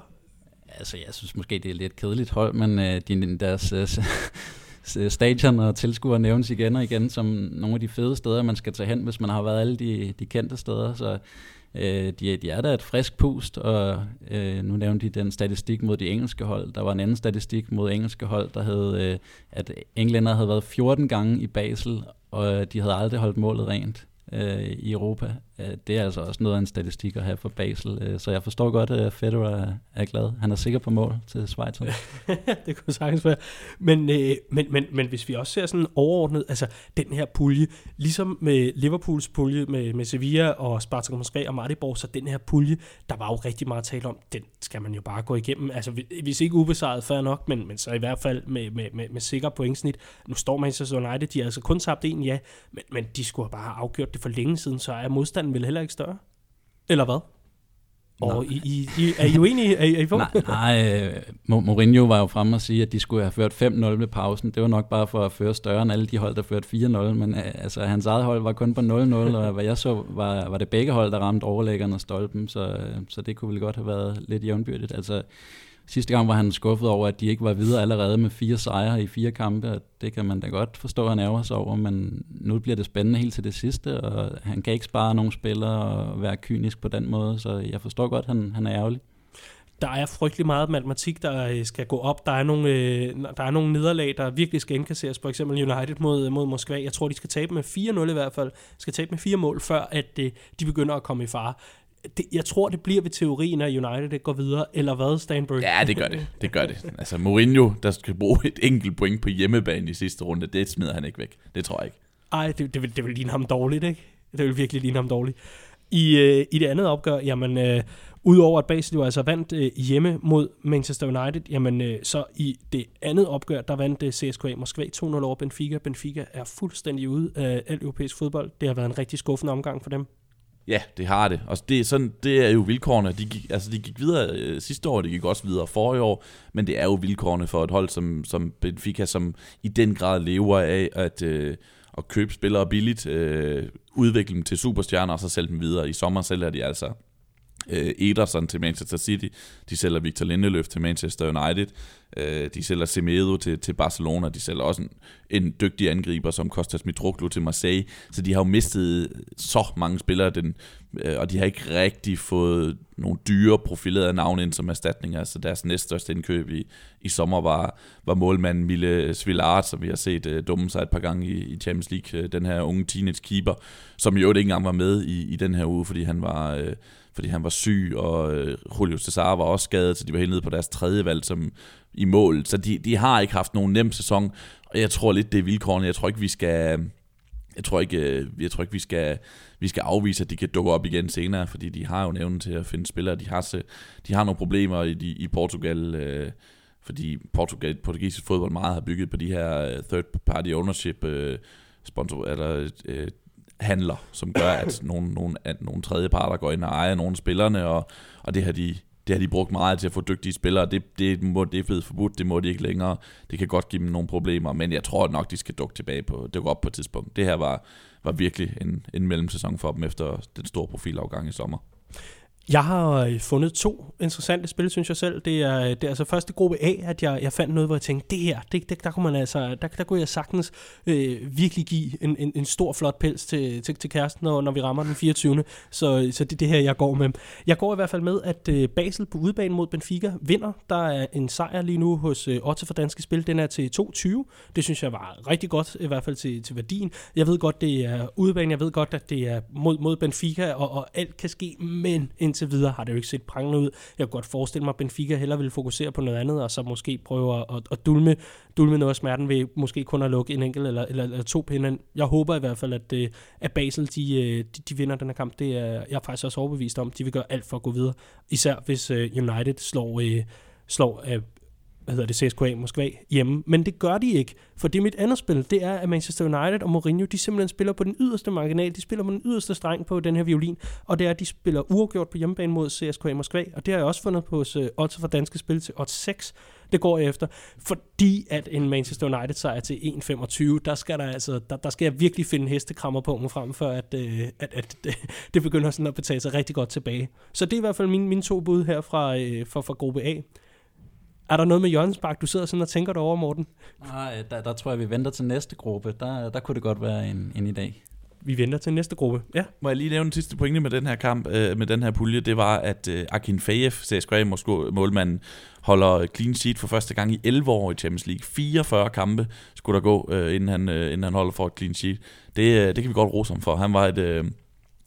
Altså, jeg synes måske, det er lidt kedeligt hold, men uh, de, deres uh, stadion og tilskuere nævnes igen og igen som nogle af de fede steder, man skal tage hen, hvis man har været alle de, de kendte steder. Så Øh, de, de er da et frisk pust, og øh, nu nævnte de den statistik mod de engelske hold. Der var en anden statistik mod engelske hold, der hed, øh, at englænder havde været 14 gange i Basel, og de havde aldrig holdt målet rent øh, i Europa. Øh, det er altså også noget af en statistik at have for Basel, øh, så jeg forstår godt, at Federer er glad. Han er sikker på mål til Schweiz. det kunne sagtens være. Men, øh, men, men, men hvis vi også ser sådan overordnet, altså den her pulje, ligesom med Liverpools pulje med, med Sevilla og Spartak Moskva og Maribor, så den her pulje, der var jo rigtig meget tale om, den skal man jo bare gå igennem. Altså hvis ikke ubesejret, fair nok, men, men så i hvert fald med, med, med, med sikker pointsnit. Nu står Manchester United, de har altså kun tabt en, ja, men, men de skulle bare have afgjort det for længe siden, så er modstanden vel heller ikke større? Eller hvad? Og I, I, I, er I uenige? Er I, er I nej, nej, øh, Mourinho var jo fremme og sige, at de skulle have ført 5-0 med pausen. Det var nok bare for at føre større end alle de hold, der førte 4-0. Men øh, altså, hans eget hold var kun på 0-0, og hvad jeg så, var, var det begge hold, der ramte overlæggeren og stolpen. Så, øh, så det kunne vel godt have været lidt jævnbyrdigt. Altså, Sidste gang var han skuffet over, at de ikke var videre allerede med fire sejre i fire kampe, og det kan man da godt forstå, at han ærger sig over, men nu bliver det spændende helt til det sidste, og han kan ikke spare nogen spillere og være kynisk på den måde, så jeg forstår godt, at han, han er ærgerlig. Der er frygtelig meget matematik, der øh, skal gå op. Der er nogle, øh, der er nogle nederlag, der virkelig skal indkasseres. For eksempel United mod, øh, mod Moskva. Jeg tror, de skal tabe med 4-0 i hvert fald. Skal tabe med fire mål, før at øh, de begynder at komme i fare det, jeg tror, det bliver ved teorien, at United går videre, eller hvad, Stanbury? Ja, det gør det. Det gør det. Altså, Mourinho, der skal bruge et enkelt point på hjemmebane i sidste runde, det smider han ikke væk. Det tror jeg ikke. Ej, det, det, vil, det vil ligne ham dårligt, ikke? Det vil virkelig ligne ham dårligt. I, øh, i det andet opgør, jamen, øh, udover at Basel jo altså vandt øh, hjemme mod Manchester United, jamen, øh, så i det andet opgør, der vandt øh, CSKA Moskva 2-0 over Benfica. Benfica er fuldstændig ude af al europæisk fodbold. Det har været en rigtig skuffende omgang for dem. Ja, det har det. Og det er, sådan, det er jo vilkårene. De gik, altså, de gik videre øh, sidste år, de gik også videre for i år, men det er jo vilkårene for et hold som, som Benfica, som i den grad lever af at, øh, at købe spillere billigt, øh, udvikle dem til superstjerner og så sælge dem videre. I sommer sælger de altså øh, Ederson til Manchester City, de sælger Victor Lindeløf til Manchester United, øh, de sælger Semedo til, til Barcelona, de sælger også en, en dygtig angriber som Kostas Mitroglou til Marseille, så de har jo mistet så mange spillere, den, øh, og de har ikke rigtig fået nogle dyre profilerede navne ind som erstatning, altså deres næststørste indkøb i, i sommer var, var målmanden Mille Svillard, som vi har set øh, dumme sig et par gange i, i Champions League, øh, den her unge teenage keeper, som jo ikke engang var med i, i den her uge, fordi han var... Øh, fordi han var syg, og øh, Julio Cesar var også skadet, så de var helt nede på deres tredje valg som, i mål. Så de, de har ikke haft nogen nem sæson, og jeg tror lidt, det er vilkårene. Jeg tror ikke, vi skal... Jeg tror ikke, øh, jeg tror ikke vi, skal, vi skal afvise, at de kan dukke op igen senere, fordi de har jo nævnt til at finde spillere. De har, de har nogle problemer i, i Portugal, øh, fordi Portugal, portugisisk fodbold meget har bygget på de her øh, third party ownership øh, sponsor, eller øh, handler, som gør, at nogle, nogle, at nogle tredje parter går ind og ejer nogle af spillerne, og, og det har de det har de brugt meget til at få dygtige spillere. Det, det, må, det er blevet forbudt, det må de ikke længere. Det kan godt give dem nogle problemer, men jeg tror nok, de skal dukke tilbage på, det går op på et tidspunkt. Det her var, var virkelig en, en mellemsæson for dem efter den store profilafgang i sommer. Jeg har øh, fundet to interessante spil, synes jeg selv. Det er, det er altså første gruppe A, at jeg, jeg fandt noget, hvor jeg tænkte, det her, det, det, der, kunne man altså, der, der kunne jeg sagtens øh, virkelig give en, en, en stor, flot pels til, til, til kæresten, når, når vi rammer den 24. Så, så det er det her, jeg går med. Jeg går i hvert fald med, at øh, Basel på udebane mod Benfica vinder. Der er en sejr lige nu hos øh, Otte for Danske Spil. Den er til 2,20. Det synes jeg var rigtig godt, i hvert fald til, til værdien. Jeg ved godt, det er udebane. Jeg ved godt, at det er mod, mod Benfica, og, og alt kan ske, men en indtil videre har det jo ikke set prangende ud. Jeg kunne godt forestille mig, at Benfica hellere ville fokusere på noget andet, og så måske prøve at, at dulme, dulme noget af smerten ved måske kun at lukke en enkelt eller, eller, eller to pinde. Jeg håber i hvert fald, at, øh, at Basel de, øh, de, de vinder den her kamp. Det er jeg er faktisk også overbevist om. De vil gøre alt for at gå videre. Især hvis øh, United slår, slår hvad hedder det, CSKA Moskva hjemme. Men det gør de ikke, for det er mit andet spil, det er, at Manchester United og Mourinho, de simpelthen spiller på den yderste marginal, de spiller på den yderste streng på den her violin, og det er, at de spiller uafgjort på hjemmebane mod CSKA Moskva, og det har jeg også fundet på hos øh, uh, odds for danske spil til odds 6. Det går jeg efter, fordi at en Manchester United sejr til 1,25, der skal der altså, der, der skal jeg virkelig finde hestekrammer på frem, for at, uh, at, at det, det begynder sådan at betale sig rigtig godt tilbage. Så det er i hvert fald mine, mine to bud her fra, øh, uh, fra, fra gruppe A. Er der noget med Jørgensbak, du sidder sådan og tænker dig over, Morten? Nej, der, der tror jeg, vi venter til næste gruppe. Der, der kunne det godt være en, en idé. Vi venter til næste gruppe, ja. Må jeg lige nævne den sidste pointe med den her kamp, øh, med den her pulje, det var, at øh, Akin Fayev, CSKA målmanden, holder clean sheet for første gang i 11 år i Champions League. 44 kampe skulle der gå, øh, inden, han, øh, inden han holder for et clean sheet. Det, øh, det kan vi godt rose ham for. Han var et... Øh,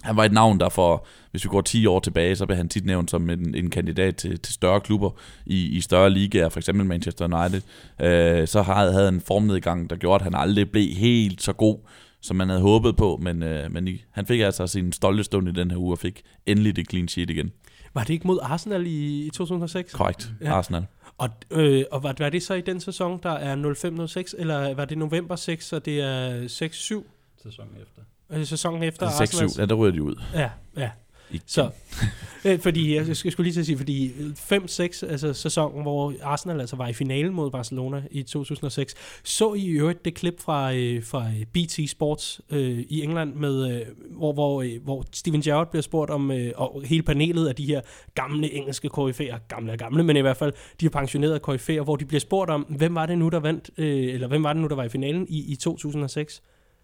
han var et navn, der for, hvis vi går 10 år tilbage, så blev han tit nævnt som en, en kandidat til, til større klubber i, i større ligaer, for eksempel Manchester United. Øh, så havde, havde han en formnedgang, der gjorde, at han aldrig blev helt så god, som man havde håbet på, men, øh, men i, han fik altså sin stolte stund i den her uge og fik endelig det clean sheet igen. Var det ikke mod Arsenal i, i 2006? Korrekt, ja. Arsenal. Og, øh, og var, var det så i den sæson, der er 05-06, eller var det november 6, så det er 6-7? Sæsonen efter øh, sæsonen efter 6-7, Arsenal. ja, der ryger de ud. Ja, ja. Igen. Så, øh, fordi, jeg skulle lige til at sige, fordi 5-6, altså sæsonen, hvor Arsenal altså var i finalen mod Barcelona i 2006, så I øvrigt det klip fra, øh, fra BT Sports øh, i England, med, øh, hvor, hvor, øh, hvor Steven Gerrard bliver spurgt om, øh, og hele panelet af de her gamle engelske koryfæer, gamle og gamle, men i hvert fald de her pensionerede koryfæer, hvor de bliver spurgt om, hvem var det nu, der vandt, øh, eller hvem var det nu, der var i finalen i, i 2006?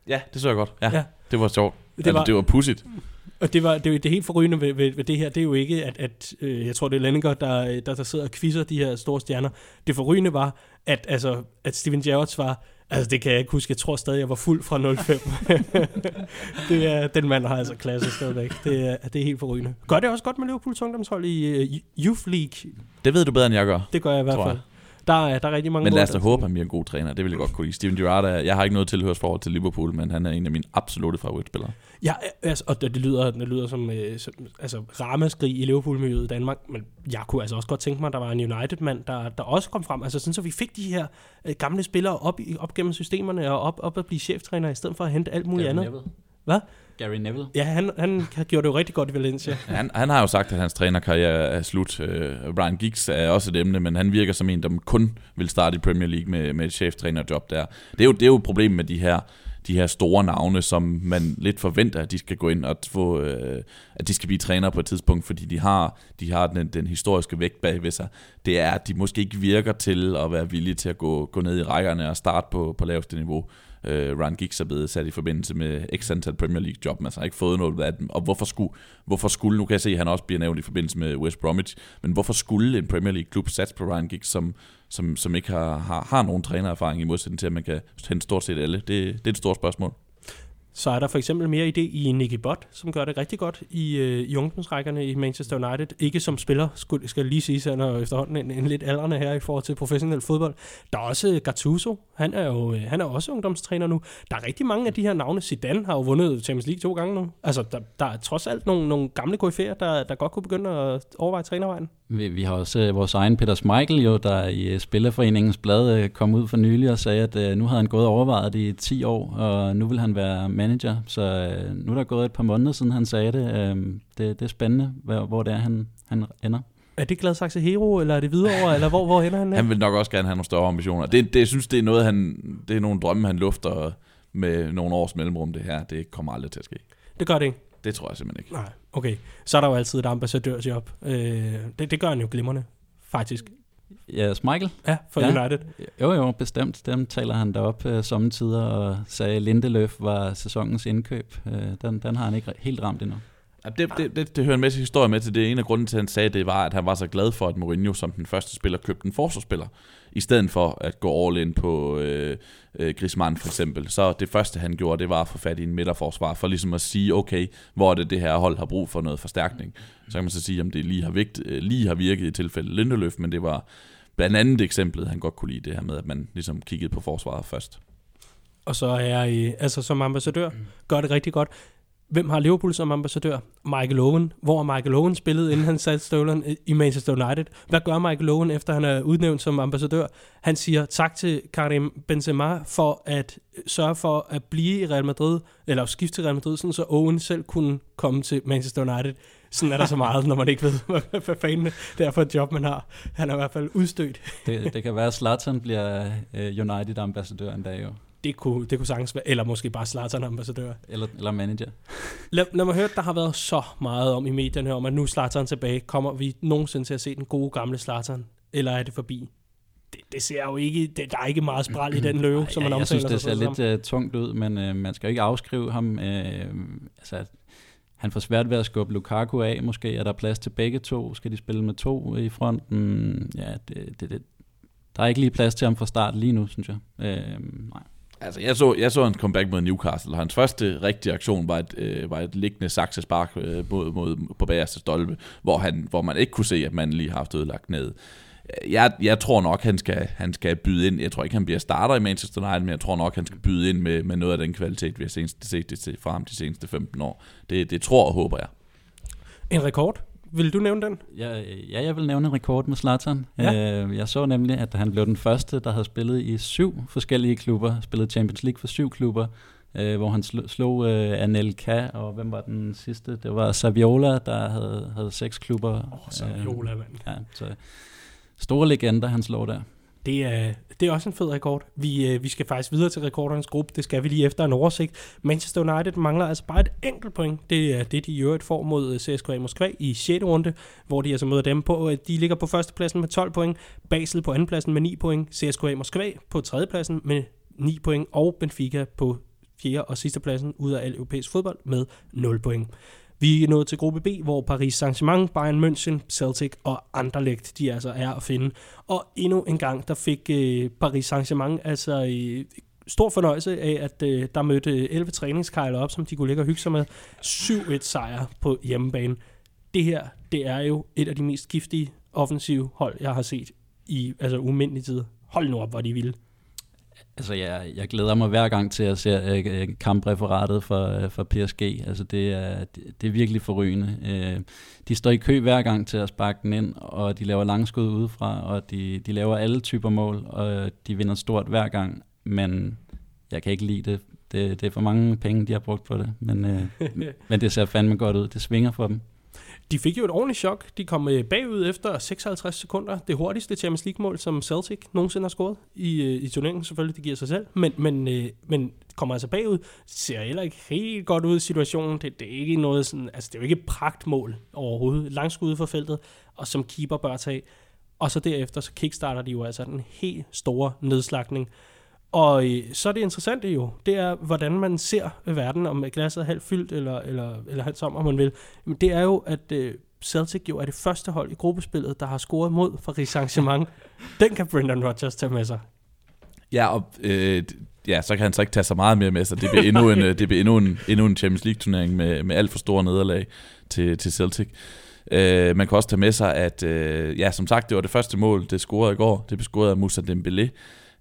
Ja, det så jeg godt. Ja, ja. det var sjovt. Det altså, var, det var pudsigt. Og det var det, var det helt forrygende ved, ved, ved, det her, det er jo ikke, at, at øh, jeg tror, det er Lenninger, der, der, der sidder og quizzer de her store stjerner. Det forrygende var, at, altså, at Steven Gerrard var, altså det kan jeg ikke huske, jeg tror stadig, jeg var fuld fra 05. det er, den mand har altså klasse stadigvæk. Det er, det er helt forrygende. Gør det også godt med Liverpools ungdomshold i uh, Youth League? Det ved du bedre, end jeg gør. Det gør jeg i hvert fald. Jeg. Der, er, der er rigtig mange Men lad os da håbe, at han bliver en god træner. Det vil jeg godt kunne lide. Steven Gerrard er, jeg har ikke noget tilhørsforhold til Liverpool, men han er en af mine absolutte favoritspillere. Ja, altså, og det, det, lyder, det lyder som, øh, som altså, ramaskrig i Liverpool-miljøet i Danmark, men jeg kunne altså også godt tænke mig, at der var en United-mand, der, der også kom frem. Altså sådan, så vi fik de her øh, gamle spillere op, op gennem systemerne og op, op at blive cheftræner, i stedet for at hente alt muligt Gary andet. Hvad? Gary Neville. Ja, han, han har gjort det jo rigtig godt i Valencia. han, han har jo sagt, at hans trænerkarriere er slut. Uh, Brian Giggs er også et emne, men han virker som en, der kun vil starte i Premier League med, med et cheftrænerjob der. Det er jo, det er jo problemet med de her de her store navne, som man lidt forventer, at de skal gå ind og få, øh, at de skal blive træner på et tidspunkt, fordi de har, de har den, den historiske vægt bag ved sig. Det er, at de måske ikke virker til at være villige til at gå, gå ned i rækkerne og starte på, på laveste niveau øh, Ryan Giggs er blevet sat i forbindelse med x antal Premier League job, men altså har ikke fået noget af dem. Og hvorfor skulle, hvorfor skulle, nu kan jeg se, at han også bliver nævnt i forbindelse med West Bromwich, men hvorfor skulle en Premier League klub satse på Ryan Giggs, som, som, som ikke har, har, har nogen trænererfaring i modsætning til, at man kan hente stort set alle? Det, det er et stort spørgsmål. Så er der for eksempel mere idé i Nicky Butt, som gør det rigtig godt i, øh, i ungdomsrækkerne i Manchester United. Ikke som spiller, skulle, skal lige sige, han er efterhånden en, en lidt aldrende her i forhold til professionel fodbold. Der er også øh, Gattuso, han er jo øh, han er også ungdomstræner nu. Der er rigtig mange af de her navne. Zidane har jo vundet Champions League to gange nu. Altså, der, der er trods alt nogle, nogle gamle KF'er, der, der godt kunne begynde at overveje trænervejen. Vi, vi har også øh, vores egen Peter Schmeichel, jo, der i øh, Spillerforeningens blad øh, kom ud for nylig og sagde, at øh, nu havde han gået og overvejet det i 10 år, og nu vil han være manager. Så øh, nu er der gået et par måneder siden, han sagde det. Øh, det, det er spændende, hvor, hvor det er, han, han ender. Er det Gladsaxe Hero, eller er det videre eller hvor, hvor ender han? Han vil nok også gerne have nogle større ambitioner. Det, det, jeg synes, det er noget, han, det er nogle drømme, han lufter med nogle års mellemrum, det her. Det kommer aldrig til at ske. Det gør det ikke? Det tror jeg simpelthen ikke. Nej, okay. Så er der jo altid et ambassadørjob. Øh, det, det gør han jo glimrende, faktisk. Ja, Michael. Ja, for ja. United. Jo, jo, bestemt. Dem taler han derop uh, sommetider og sagde, at Lindeløf var sæsonens indkøb. Uh, den, den har han ikke helt ramt endnu. Ja, det, det, det, det hører en masse historie med til det. En af grunden til, at han sagde det, var, at han var så glad for, at Mourinho som den første spiller købte en forsvarsspiller, i stedet for at gå all in på øh, øh, Griezmann for eksempel. Så det første, han gjorde, det var at få fat i en midterforsvar, for ligesom at sige, okay, hvor er det, det her hold har brug for noget forstærkning. Så kan man så sige, om det lige har, vigt, øh, lige har virket i tilfælde Lindeløf, men det var blandt andet eksemplet, han godt kunne lide det her med, at man ligesom kiggede på forsvaret først. Og så er jeg, altså som ambassadør, gør det rigtig godt. Hvem har Liverpool som ambassadør? Michael Owen. Hvor har Michael Owen spillet, inden han satte støvlerne i Manchester United? Hvad gør Michael Owen, efter han er udnævnt som ambassadør? Han siger tak til Karim Benzema for at sørge for at blive i Real Madrid, eller skifte til Real Madrid, sådan så Owen selv kunne komme til Manchester United. Sådan er der så meget, når man ikke ved, hvad, hvad fanden det er for et job, man har. Han er i hvert fald udstødt. Det, det kan være, at Zlatan bliver uh, United-ambassadør en dag jo. Det kunne, det kunne sagtens være, eller måske bare Zlatan ambassadør. Eller, eller manager. Lad, lad mig høre, der har været så meget om i medierne om, at nu Zlatan tilbage. Kommer vi nogensinde til at se den gode gamle Zlatan? Eller er det forbi? Det, det ser jo ikke, det, der er ikke meget spral i den løve, som man jeg omtaler synes, det ser lidt uh, tungt ud, men uh, man skal jo ikke afskrive ham. Uh, altså, han får svært ved at skubbe Lukaku af, måske er der plads til begge to. Skal de spille med to i fronten? Ja, det, det, det. der er ikke lige plads til ham fra start lige nu, synes jeg. Uh, nej. Altså, jeg så, jeg så hans comeback mod Newcastle, og hans første rigtige aktion var et, øh, var et liggende saksespark øh, mod, mod, på bagerste stolpe, hvor, han, hvor man ikke kunne se, at man lige har haft ødelagt ned. Jeg, jeg tror nok, han skal, han skal byde ind. Jeg tror ikke, han bliver starter i Manchester United, men jeg tror nok, han skal byde ind med, med noget af den kvalitet, vi har set, set det fra ham de seneste 15 år. Det, det tror og håber jeg. En rekord? Vil du nævne den? Ja, ja, jeg vil nævne en rekord med Zlatan. Ja. Øh, jeg så nemlig, at han blev den første, der havde spillet i syv forskellige klubber, spillet Champions League for syv klubber, øh, hvor han slog, slog øh, Anelka, og hvem var den sidste? Det var Saviola, der havde, havde seks klubber. Åh, oh, Saviola, mand. Ja, så store legender, han slår der. Det er, det er også en fed rekord. Vi, øh, vi skal faktisk videre til rekordernes gruppe. Det skal vi lige efter en oversigt. Manchester United mangler altså bare et enkelt point. Det er det, de i øvrigt får mod øh, CSKA Moskva i 6. runde, hvor de altså møder dem på. Øh, de ligger på førstepladsen med 12 point, Basel på andenpladsen med 9 point, CSKA Moskva på tredjepladsen med 9 point, og Benfica på fjerde og sidste pladsen ud af al europæisk fodbold med 0 point. Vi er nået til gruppe B, hvor Paris Saint-Germain, Bayern München, Celtic og Anderlecht, de altså er at finde. Og endnu en gang, der fik øh, Paris Saint-Germain altså øh, stor fornøjelse af, at øh, der mødte øh, 11 træningskejler op, som de kunne ligge og hygge sig med. 7-1 sejr på hjemmebane. Det her, det er jo et af de mest giftige offensive hold, jeg har set i altså umindelig tid. Hold nu op, hvor de vilde. Altså, jeg, jeg glæder mig hver gang til at se øh, kampreferatet for, øh, for PSG. Altså, det er, det, det er virkelig forrygende. Øh, de står i kø hver gang til at sparke den ind, og de laver langskud udefra, og de, de laver alle typer mål, og de vinder stort hver gang. Men jeg kan ikke lide det. Det, det er for mange penge, de har brugt på det. Men, øh, men det ser fandme godt ud. Det svinger for dem. De fik jo et ordentligt chok. De kom øh, bagud efter 56 sekunder. Det hurtigste Champions League-mål, som Celtic nogensinde har scoret i, øh, i turneringen. Selvfølgelig, det giver sig selv. Men, men, øh, men kommer altså bagud. Ser heller ikke helt godt ud i situationen. Det, det er ikke noget sådan, altså det er jo ikke et pragtmål overhovedet. Langskud for feltet, og som keeper bør tage. Og så derefter, så kickstarter de jo altså den helt store nedslagning. Og øh, så er det interessante jo, det er, hvordan man ser verden, om glasset er halvt fyldt, eller, eller, eller halvt tom, om man vil. Men det er jo, at øh, Celtic jo er det første hold i gruppespillet, der har scoret mod Paris Saint-Germain. Den kan Brendan Rodgers tage med sig. Ja, og øh, ja, så kan han så ikke tage så meget mere med sig. Det bliver endnu en, det bliver endnu en, endnu en Champions League-turnering med, med alt for store nederlag til, til Celtic. Øh, man kan også tage med sig, at øh, ja, som sagt, det var det første mål, det scorede i går. Det blev scoret af Moussa Dembélé.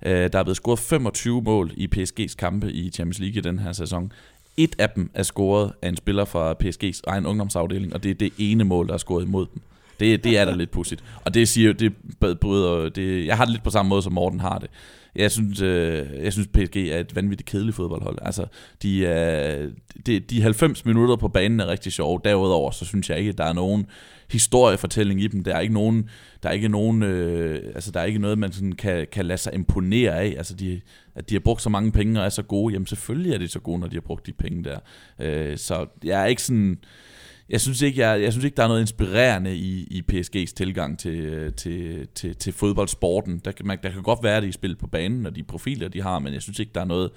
Øh, der er blevet scoret 25 mål i PSG's kampe i Champions League i den her sæson. Et af dem er scoret af en spiller fra PSG's egen ungdomsafdeling, og det er det ene mål, der er scoret imod dem. Det, det er da lidt pudsigt. Og det siger det bryder, det, jeg har det lidt på samme måde, som Morten har det. Jeg synes, øh, jeg synes PSG er et vanvittigt kedeligt fodboldhold. Altså, de, er, de, de 90 minutter på banen er rigtig sjove. Derudover, så synes jeg ikke, at der er nogen historiefortælling i dem. Der er ikke nogen, der er ikke nogen, øh, altså der er ikke noget, man sådan kan, kan lade sig imponere af. Altså, de, at de har brugt så mange penge og er så gode. Jamen, selvfølgelig er de så gode, når de har brugt de penge der. Øh, så jeg er ikke sådan jeg synes ikke, jeg, jeg synes ikke, der er noget inspirerende i, i PSG's tilgang til, øh, til, til, til fodboldsporten. Der kan, man, der kan godt være, at de spiller på banen, og de profiler, de har, men jeg synes ikke, der er noget,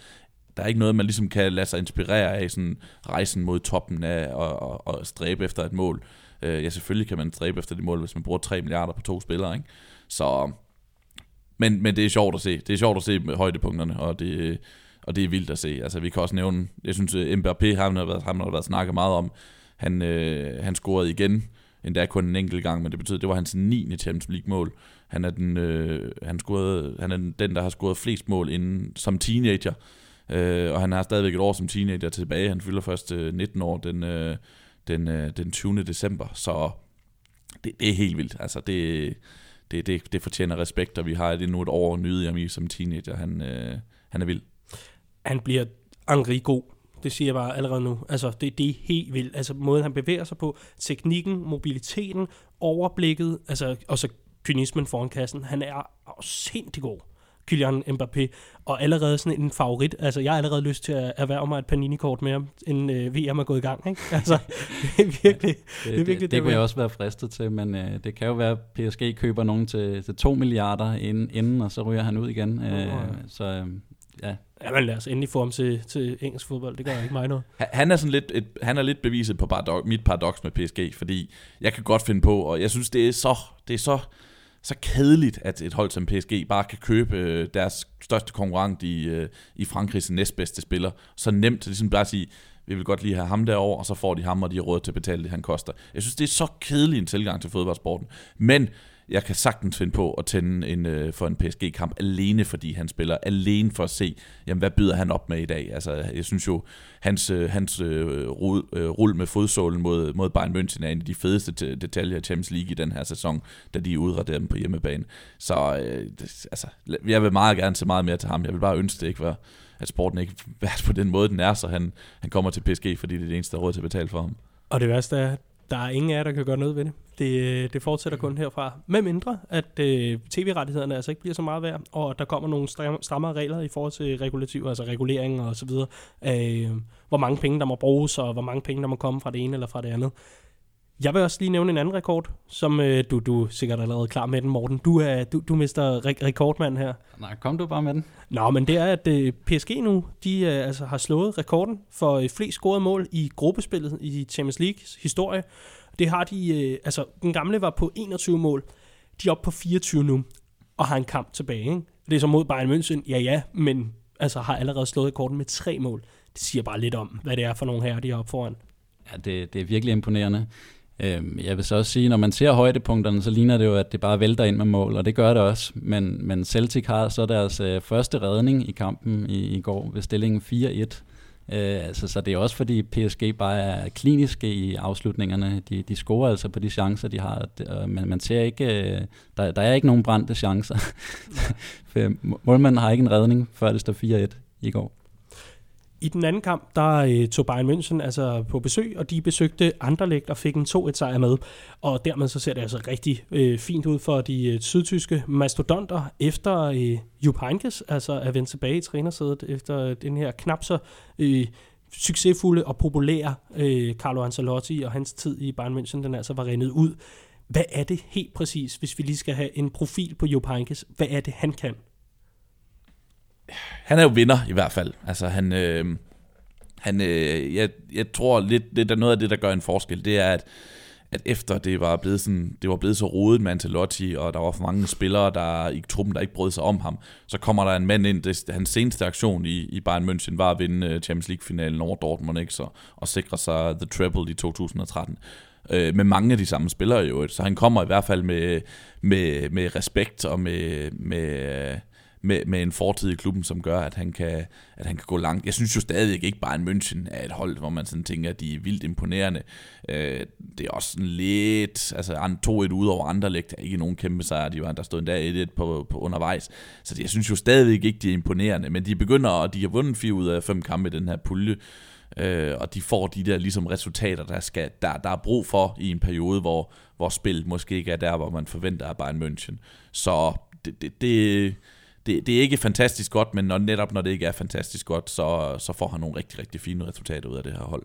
der er ikke noget, man ligesom kan lade sig inspirere af, sådan rejsen mod toppen af og, og, og stræbe efter et mål. Øh, ja, selvfølgelig kan man stræbe efter det mål, hvis man bruger 3 milliarder på to spillere, ikke? Så, men, men det er sjovt at se. Det er sjovt at se med højdepunkterne, og det, og det er vildt at se. Altså, vi kan også nævne, jeg synes, øh, Mbappé, ham har været, ham har været snakket meget om, han, øh, han scorede igen, endda kun en enkelt gang, men det betyder, det var hans 9. Champions League-mål. Han er, den, øh, han, scorede, han er den, der har scoret flest mål inden, som teenager, øh, og han har stadigvæk et år som teenager tilbage. Han fylder først øh, 19 år den, øh, den, øh, den 20. december, så det, det er helt vildt. Altså, det, det, det, det fortjener respekt, og vi har det nu et år at nyde ham i som teenager. Han, øh, han er vild. Han bliver Henri god. Det siger jeg bare allerede nu. Altså, det, det er helt vildt. Altså, måden han bevæger sig på, teknikken, mobiliteten, overblikket, altså, og så kynismen foran kassen. Han er sindssygt god. Kylian Mbappé, og allerede sådan en favorit. Altså, jeg har allerede lyst til at erhverve mig et Panini-kort med ham, inden øh, VM er gået i gang. Ikke? Altså, det er virkelig det, det, er virkelig det, det, det kunne jeg også være fristet til, men øh, det kan jo være, at PSG køber nogen til, til 2 milliarder inden, inden, og så ryger han ud igen. Øh, oh, ja. Så øh, ja, men lad os endelig få ham til, til engelsk fodbold. Det gør ikke mig noget. Han er, sådan lidt, et, han er lidt beviset på paradox, mit paradoks med PSG, fordi jeg kan godt finde på, og jeg synes, det er så, det er så, så kedeligt, at et hold som PSG bare kan købe øh, deres største konkurrent i, øh, i Frankrigs næstbedste spiller. Så nemt, ligesom bare at sige, vi vil godt lige have ham derover, og så får de ham, og de har råd til at betale det, han koster. Jeg synes, det er så kedelig en tilgang til fodboldsporten. Men jeg kan sagtens finde på at tænde en, øh, for en PSG-kamp alene, fordi han spiller, alene for at se, jamen, hvad byder han op med i dag. Altså, jeg synes jo, hans, øh, hans øh, rull, øh, rull med fodsålen mod, mod Bayern München er en af de fedeste detaljer i Champions League i den her sæson, da de udraderer dem på hjemmebane. Så øh, det, altså, jeg vil meget gerne se meget mere til ham. Jeg vil bare ønske det ikke var, at sporten ikke var på den måde, den er, så han, han kommer til PSG, fordi det er det eneste, der er råd til at betale for ham. Og det værste er, at der er ingen af jer, der kan gøre noget ved det. Det, det fortsætter kun herfra. Med mindre, at øh, tv-rettighederne altså ikke bliver så meget værd, og der kommer nogle strammere regler i forhold til regulativ, altså regulering og så videre, øh, hvor mange penge der må bruges, og hvor mange penge der må komme fra det ene eller fra det andet. Jeg vil også lige nævne en anden rekord, som øh, du, du er sikkert allerede klar med den, Morten. Du er du, du mister re- rekordmand her. Nej, kom du bare med den. Nå, men det er, at øh, PSG nu, de øh, altså, har slået rekorden for øh, flest scorede mål i gruppespillet i Champions Leagues historie. Det har de, øh, altså den gamle var på 21 mål, de er oppe på 24 nu, og har en kamp tilbage. Ikke? Det er så mod Bayern München, ja ja, men altså har allerede slået rekorden med tre mål. Det siger bare lidt om, hvad det er for nogle her, de er oppe foran. Ja, det, det er virkelig imponerende. Øhm, jeg vil så også sige, når man ser højdepunkterne, så ligner det jo, at det bare vælter ind med mål, og det gør det også. Men, men Celtic har så deres øh, første redning i kampen i, i går ved stillingen 4-1. Øh, altså, så det er også fordi PSG bare er kliniske i afslutningerne. De, de scorer altså på de chancer, de har, men man ser ikke, øh, der, der er ikke nogen brændte chancer. Målmanden har ikke en redning, før det står 4-1 i går. I den anden kamp, der øh, tog Bayern München altså på besøg, og de besøgte Anderlecht og fik en 2-1 sejr med. Og dermed så ser det altså rigtig øh, fint ud for de øh, sydtyske mastodonter, efter øh, Jupp Heynckes altså er vendt tilbage i trænersædet, efter den her knap så øh, succesfulde og populære øh, Carlo Ancelotti og hans tid i Bayern München, den altså var rendet ud. Hvad er det helt præcis, hvis vi lige skal have en profil på Jupp Heynckes? Hvad er det, han kan? Han er jo vinder i hvert fald. Altså han, øh, han øh, jeg, jeg tror lidt, det er noget af det, der gør en forskel, det er, at, at efter det var blevet sådan, det var blevet så rodet med Ancelotti, og der var for mange spillere der i truppen, der ikke brød sig om ham, så kommer der en mand ind, det, hans seneste aktion i, i Bayern München var at vinde øh, Champions League-finalen over Dortmund, ikke? Så, og sikre sig The Treble i 2013 øh, med mange af de samme spillere jo, så han kommer i hvert fald med, med, med respekt og med, med, med, med en fortid i klubben, som gør, at han, kan, at han kan gå langt. Jeg synes jo stadig ikke bare en München er et hold, hvor man sådan tænker, at de er vildt imponerende. Øh, det er også sådan lidt, altså 2-1 ud over Anderlecht er ikke nogen kæmpe sejr, de var, der stod endda 1-1 på, på undervejs. Så jeg synes jo stadig ikke, de er imponerende, men de begynder, og de har vundet fire ud af fem kampe i den her pulje, øh, og de får de der ligesom resultater, der, skal, der, der er brug for i en periode, hvor, hvor spillet måske ikke er der, hvor man forventer af Bayern München. Så det, det, det det, det er ikke fantastisk godt, men når, netop når det ikke er fantastisk godt, så, så får han nogle rigtig, rigtig fine resultater ud af det her hold.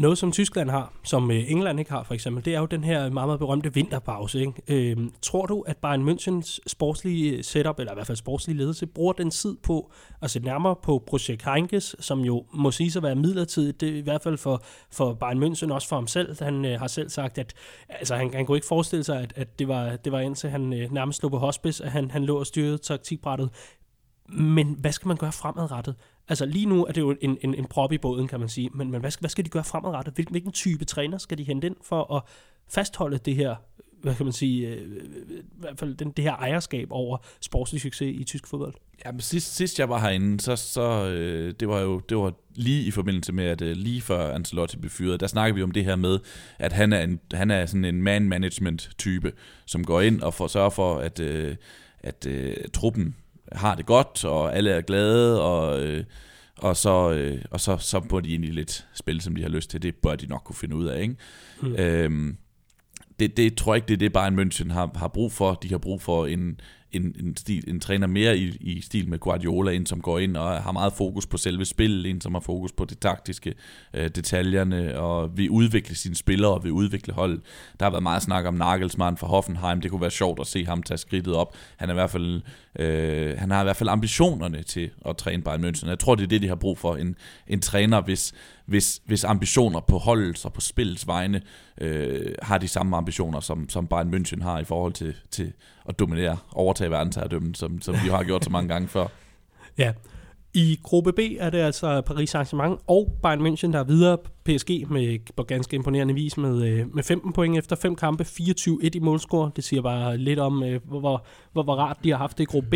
Noget, som Tyskland har, som øh, England ikke har for eksempel, det er jo den her meget, meget berømte vinterpause. Ikke? Øhm, tror du, at Bayern Münchens sportslige øh, setup, eller i hvert fald sportslige ledelse, bruger den tid på at se nærmere på projekt Heinkes, som jo må sige at være midlertidigt, det er i hvert fald for, for Bayern München, også for ham selv. Han øh, har selv sagt, at altså, han, han kunne ikke forestille sig, at, at det, var, det var indtil han øh, nærmest lå på hospice, at han, han lå og styrede taktikbrættet. Men hvad skal man gøre fremadrettet? Altså lige nu er det jo en, en, en prop i båden, kan man sige. Men, men hvad, skal, hvad skal de gøre fremadrettet? Hvilken, hvilken type træner skal de hente ind for at fastholde det her, hvad kan man sige, øh, øh i hvert fald den, det her ejerskab over sportslig succes i tysk fodbold? Jamen, sidst, sidst jeg var herinde, så, så øh, det var jo det var lige i forbindelse med, at øh, lige før Ancelotti blev fyret, der snakkede vi om det her med, at han er, en, han er sådan en man-management-type, som går ind og får sørger for, at, øh, at øh, truppen har det godt, og alle er glade, og, øh, og, så, øh, og så, så må de egentlig lidt spille, som de har lyst til. Det bør de nok kunne finde ud af, ikke? Mm. Øhm, det, det tror jeg ikke, det er det, Bayern München har, har brug for. De har brug for en, en, en, stil, en træner mere i, i stil med Guardiola, en som går ind og har meget fokus på selve spillet, en som har fokus på det taktiske, øh, detaljerne, og vil udvikle sine spillere og vil udvikle holdet. Der har været meget snak om Nagelsmann fra Hoffenheim, det kunne være sjovt at se ham tage skridtet op. Han, er i hvert fald, øh, han har i hvert fald ambitionerne til at træne Bayern München. Jeg tror, det er det, de har brug for, en, en træner, hvis, hvis, hvis ambitioner på holdet og på spillets vegne øh, har de samme ambitioner, som, som Bayern München har i forhold til, til at dominere, overtage verdensherredømmen, som, som vi har gjort så mange gange før. Ja, i gruppe B er det altså Paris Saint-Germain og Bayern München, der er videre. PSG med på ganske imponerende vis med, øh, med 15 point efter fem kampe, 24-1 i målscore. Det siger bare lidt om, øh, hvor, hvor, hvor, hvor rart de har haft det i gruppe B.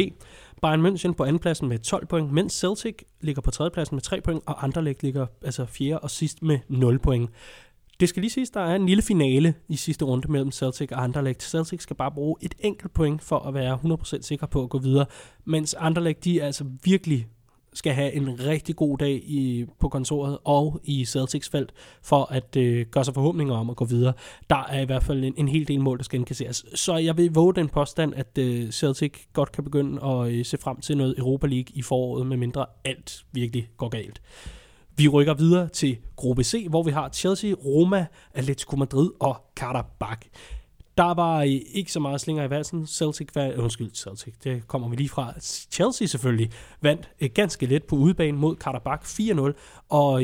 Bayern München på andenpladsen med 12 point, mens Celtic ligger på tredjepladsen med 3 point, og Anderlecht ligger altså fjerde og sidst med 0 point. Det skal lige siges, der er en lille finale i sidste runde mellem Celtic og Anderlecht. Celtic skal bare bruge et enkelt point for at være 100% sikker på at gå videre, mens Anderlecht de altså virkelig skal have en rigtig god dag i, på kontoret og i Celtics felt, for at øh, gøre sig forhåbninger om at gå videre. Der er i hvert fald en, en hel del mål, der skal indkasseres. Så jeg vil våge den påstand, at øh, Celtic godt kan begynde at øh, se frem til noget Europa League i foråret, medmindre alt virkelig går galt. Vi rykker videre til gruppe C, hvor vi har Chelsea, Roma, Atletico Madrid og Karabakh. Der var øh, ikke så meget slinger i valsen. Celtic var, øh, undskyld, Celtic, det kommer vi lige fra. Chelsea selvfølgelig vandt øh, ganske let på udebane mod Karabakh 4-0, og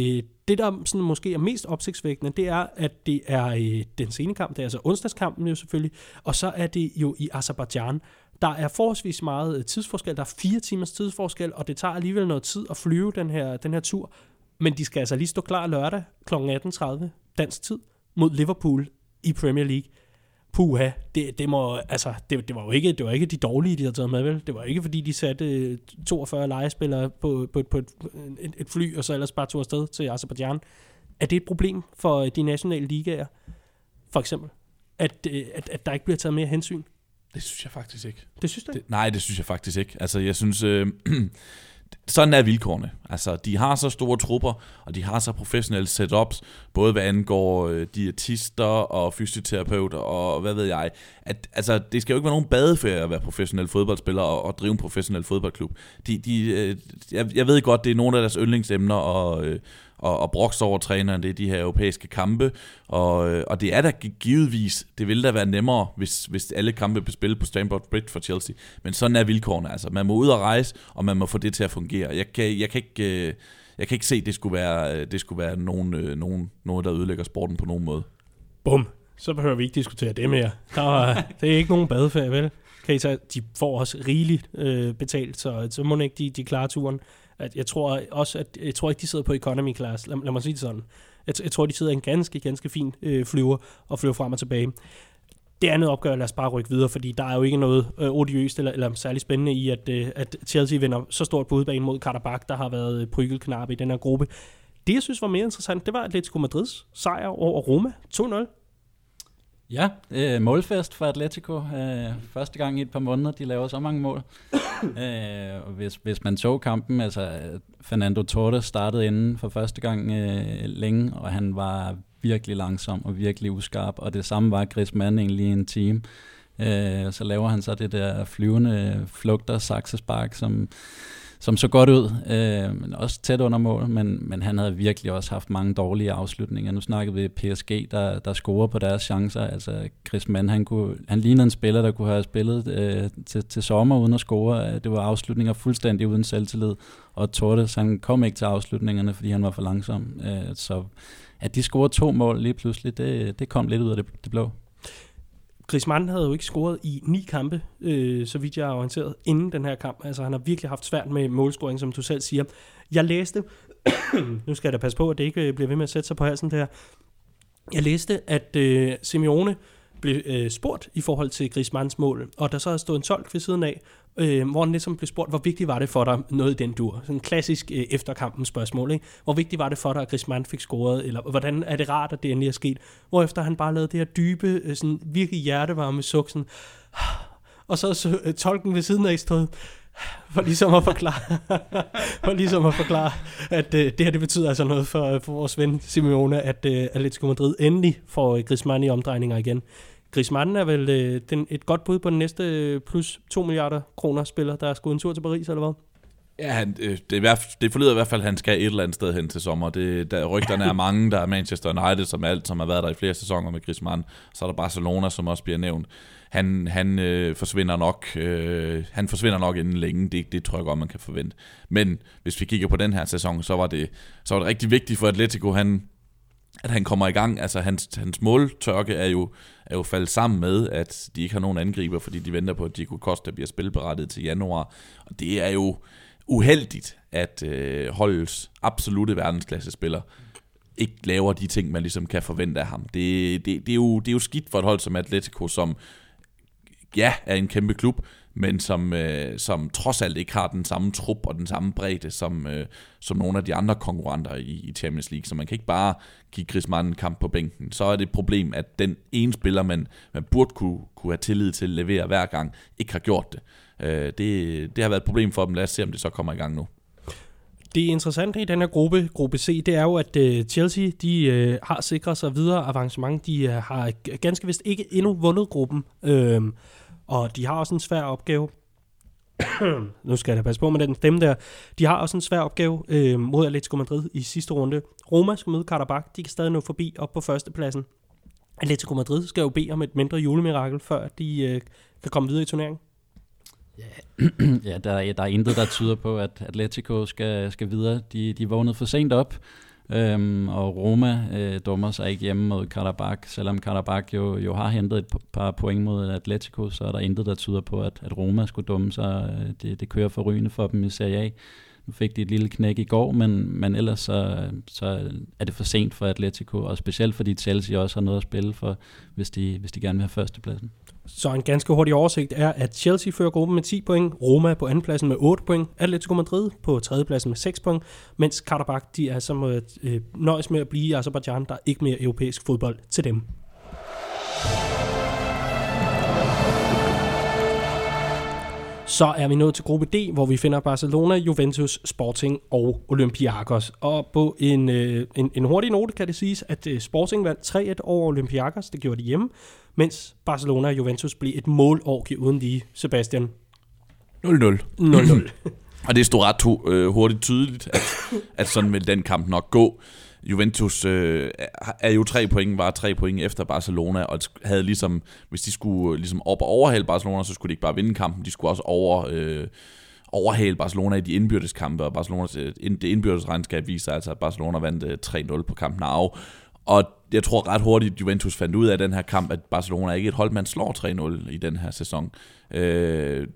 det, der sådan måske er mest opsigtsvækkende, det er, at det er den sene kamp, det er altså onsdagskampen jo selvfølgelig, og så er det jo i Azerbaijan. Der er forholdsvis meget tidsforskel, der er fire timers tidsforskel, og det tager alligevel noget tid at flyve den her, den her tur, men de skal altså lige stå klar lørdag kl. 18.30 dansk tid mod Liverpool i Premier League puha, det, det, må, altså, det, det, var jo ikke, det var ikke de dårlige, de havde taget med, vel? Det var ikke, fordi de satte 42 legespillere på, på, på et, et, et fly, og så ellers bare tog afsted til Azerbaijan. Er det et problem for de nationale ligaer, for eksempel? At, at, at der ikke bliver taget mere hensyn? Det synes jeg faktisk ikke. Det synes du det, Nej, det synes jeg faktisk ikke. Altså, jeg synes... Øh, sådan er vilkårene. Altså, de har så store trupper, og de har så professionelle setups, både hvad angår øh, diætister og fysioterapeuter og hvad ved jeg. At, altså, det skal jo ikke være nogen badeferie at være professionel fodboldspiller og, og drive en professionel fodboldklub. De, de, øh, jeg, jeg ved godt, det er nogle af deres yndlingsemner, og, øh, og, og brokse over træneren, det er de her europæiske kampe, og, øh, og det er da givetvis, det ville da være nemmere, hvis, hvis alle kampe blev spillet på Stamford Bridge for Chelsea, men sådan er vilkårene, altså man må ud og rejse, og man må få det til at fungere. Jeg kan, jeg kan ikke... Øh, jeg kan ikke se, at det skulle være, øh, det skulle være nogen, nogen, noget, der ødelægger sporten på nogen måde. Bum. Så behøver vi ikke diskutere det mere. Der er, det er ikke nogen badeferie, vel? Kan I tage, de får også rigeligt øh, betalt, så, så må ikke de, de klare turen. At jeg tror også, at jeg tror ikke, de sidder på economy class. Lad, lad mig sige det sådan. Jeg, jeg tror, de sidder i en ganske, ganske fin øh, flyver og flyver frem og tilbage. Det andet opgør, lad os bare rykke videre, fordi der er jo ikke noget øh, odiøst eller, eller særlig spændende i, at, øh, at Chelsea vinder så stort på udebane mod Karabakh, der har været øh, prygelknappe i den her gruppe. Det, jeg synes var mere interessant, det var Atletico Madrids sejr over Roma 2-0. Ja, øh, målfest for Atletico. Øh, første gang i et par måneder, de laver så mange mål. øh, og hvis, hvis man så kampen, altså Fernando Torres startede inden for første gang øh, længe, og han var virkelig langsom og virkelig uskarp, og det samme var Griezmann egentlig i en team. Øh, så laver han så det der flyvende flugter saksespark, som som så godt ud, øh, men også tæt under mål, men, men han havde virkelig også haft mange dårlige afslutninger. Nu snakkede vi PSG, der, der scorer på deres chancer. Altså Chris Mann, han, kunne, han lignede en spiller, der kunne have spillet øh, til, til sommer uden at score. Det var afslutninger fuldstændig uden selvtillid, og Tortes, han kom ikke til afslutningerne, fordi han var for langsom. Øh, så at de scorede to mål lige pludselig, det, det kom lidt ud af det, det blå. Griezmann havde jo ikke scoret i ni kampe, øh, så vidt jeg er orienteret, inden den her kamp. Altså han har virkelig haft svært med målscoring, som du selv siger. Jeg læste, nu skal jeg da passe på, at det ikke bliver ved med at sætte sig på halsen der. Jeg læste, at øh, Simeone blev øh, spurgt i forhold til Griezmanns mål, og der så havde stået en tolk ved siden af, øh, hvor han ligesom blev spurgt, hvor vigtigt var det for dig, noget i den dur. Sådan en klassisk øh, efterkampen spørgsmål, ikke? Hvor vigtigt var det for dig, at Griezmann fik scoret, eller hvordan er det rart, at det endelig er sket? Hvorefter han bare lavede det her dybe, øh, sådan virkelig hjertevarme suk, sådan, og så, så øh, tolken ved siden af stod, for ligesom at forklare, for ligesom at forklare at øh, det her det betyder altså noget for, øh, for vores ven Simeone, at øh, Atletico Madrid endelig får øh, Griezmann i omdrejninger igen. Griezmann er vel øh, den, et godt bud på den næste øh, plus 2 milliarder kroner spiller, der er skudt en tur til Paris, eller hvad? Ja, han, øh, det, er, hvert, det forlyder i hvert fald, at han skal et eller andet sted hen til sommer. Det, der, rygterne er mange, der er Manchester United, som alt, som har været der i flere sæsoner med Griezmann. Så er der Barcelona, som også bliver nævnt. Han, han øh, forsvinder nok øh, han forsvinder nok inden længe, det, det tror jeg godt, man kan forvente. Men hvis vi kigger på den her sæson, så var det, så var det rigtig vigtigt for Atletico, han, at han kommer i gang. Altså hans, hans måltørke er jo, er jo faldet sammen med, at de ikke har nogen angriber, fordi de venter på, at Diego Costa bliver spilberettet til januar. Og det er jo uheldigt, at øh, holdets absolute verdensklasse spiller ikke laver de ting, man ligesom kan forvente af ham. Det, det, det, er, jo, det er jo skidt for et hold som Atletico, som ja, er en kæmpe klub, men som, øh, som trods alt ikke har den samme trup og den samme bredde som, øh, som nogle af de andre konkurrenter i, i Champions League. Så man kan ikke bare give Griezmann en kamp på bænken. Så er det et problem, at den ene spiller, man, man burde kunne, kunne have tillid til at levere hver gang, ikke har gjort det. Øh, det. Det har været et problem for dem. Lad os se, om det så kommer i gang nu. Det interessante i den her gruppe, gruppe C, det er jo, at øh, Chelsea de, øh, har sikret sig videre avancement. De øh, har ganske vist ikke endnu vundet gruppen. Øh, og de har også en svær opgave. nu skal jeg passe på med den stemme der. De har også en svær opgave øh, mod Atletico Madrid i sidste runde. Roma skal møde Karabakh. De kan stadig nå forbi op på førstepladsen. Atletico Madrid skal jo bede om et mindre julemirakel, før de øh, kan komme videre i turneringen. Ja, ja der, der er intet, der tyder på, at Atletico skal, skal videre. De, de vågnede for sent op. Øhm, og Roma øh, dummer sig ikke hjemme mod Karabakh, selvom Karabakh jo, jo har hentet et par point mod Atletico, så er der intet, der tyder på, at, at Roma skulle dumme sig. Øh, det, det kører for rygende for dem i Serie A. Nu fik de et lille knæk i går, men, men ellers så, så er det for sent for Atletico, og specielt fordi Chelsea også har noget at spille for, hvis de, hvis de gerne vil have førstepladsen. Så en ganske hurtig oversigt er, at Chelsea fører gruppen med 10 point, Roma på andenpladsen med 8 point, Atletico Madrid på tredjepladsen med 6 point, mens Karabakh de er så må, øh, nøjes med at blive i Azerbaijan, der er ikke mere europæisk fodbold til dem. Så er vi nået til gruppe D, hvor vi finder Barcelona, Juventus, Sporting og Olympiakos. Og på en, øh, en, en hurtig note kan det siges, at øh, Sporting vandt 3-1 over Olympiakos. Det gjorde de hjemme mens Barcelona og Juventus blev et målorgie uden lige Sebastian. 0-0. 0-0. og det stod ret to, øh, hurtigt tydeligt, at, at sådan vil den kamp nok gå. Juventus øh, er jo tre point, var tre point efter Barcelona, og havde ligesom, hvis de skulle øh, ligesom op og overhale Barcelona, så skulle de ikke bare vinde kampen, de skulle også over, øh, overhale Barcelona i de indbyrdes kampe, og Barcelonas, øh, det indbyrdes regnskab viser altså, at Barcelona vandt øh, 3-0 på kampen af. Og jeg tror ret hurtigt, Juventus fandt ud af den her kamp, at Barcelona ikke et hold, man slår 3-0 i den her sæson. Øh,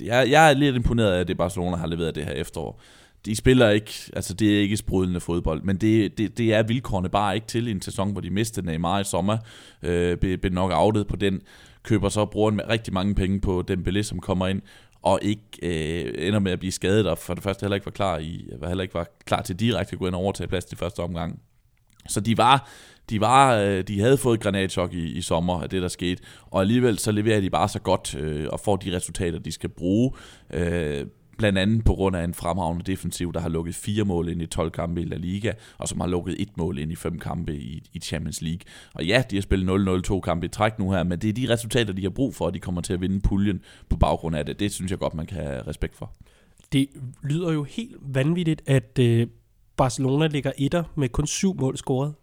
jeg, jeg er lidt imponeret af, at det Barcelona har leveret det her efterår. De spiller ikke, altså det er ikke sprudlende fodbold, men det, det, det er vilkårene bare ikke til i en sæson, hvor de mistede Neymar i sommer, øh, blev, blev nok outet på den, køber så og bruger en, rigtig mange penge på den billet, som kommer ind, og ikke øh, ender med at blive skadet, og for det første heller ikke var klar, i, heller ikke var klar til direkte at gå ind og overtage plads i første omgang. Så de var, de, var, øh, de havde fået granatchok i, i sommer af det, der skete, og alligevel så leverer de bare så godt øh, og får de resultater, de skal bruge. Øh, blandt andet på grund af en fremragende defensiv, der har lukket fire mål ind i 12 kampe i La Liga, og som har lukket et mål ind i fem kampe i, i Champions League. Og ja, de har spillet 0-0 to kampe i træk nu her, men det er de resultater, de har brug for, og de kommer til at vinde puljen på baggrund af det. Det synes jeg godt, man kan have respekt for. det lyder jo helt vanvittigt, at øh, Barcelona ligger etter med kun syv mål scoret.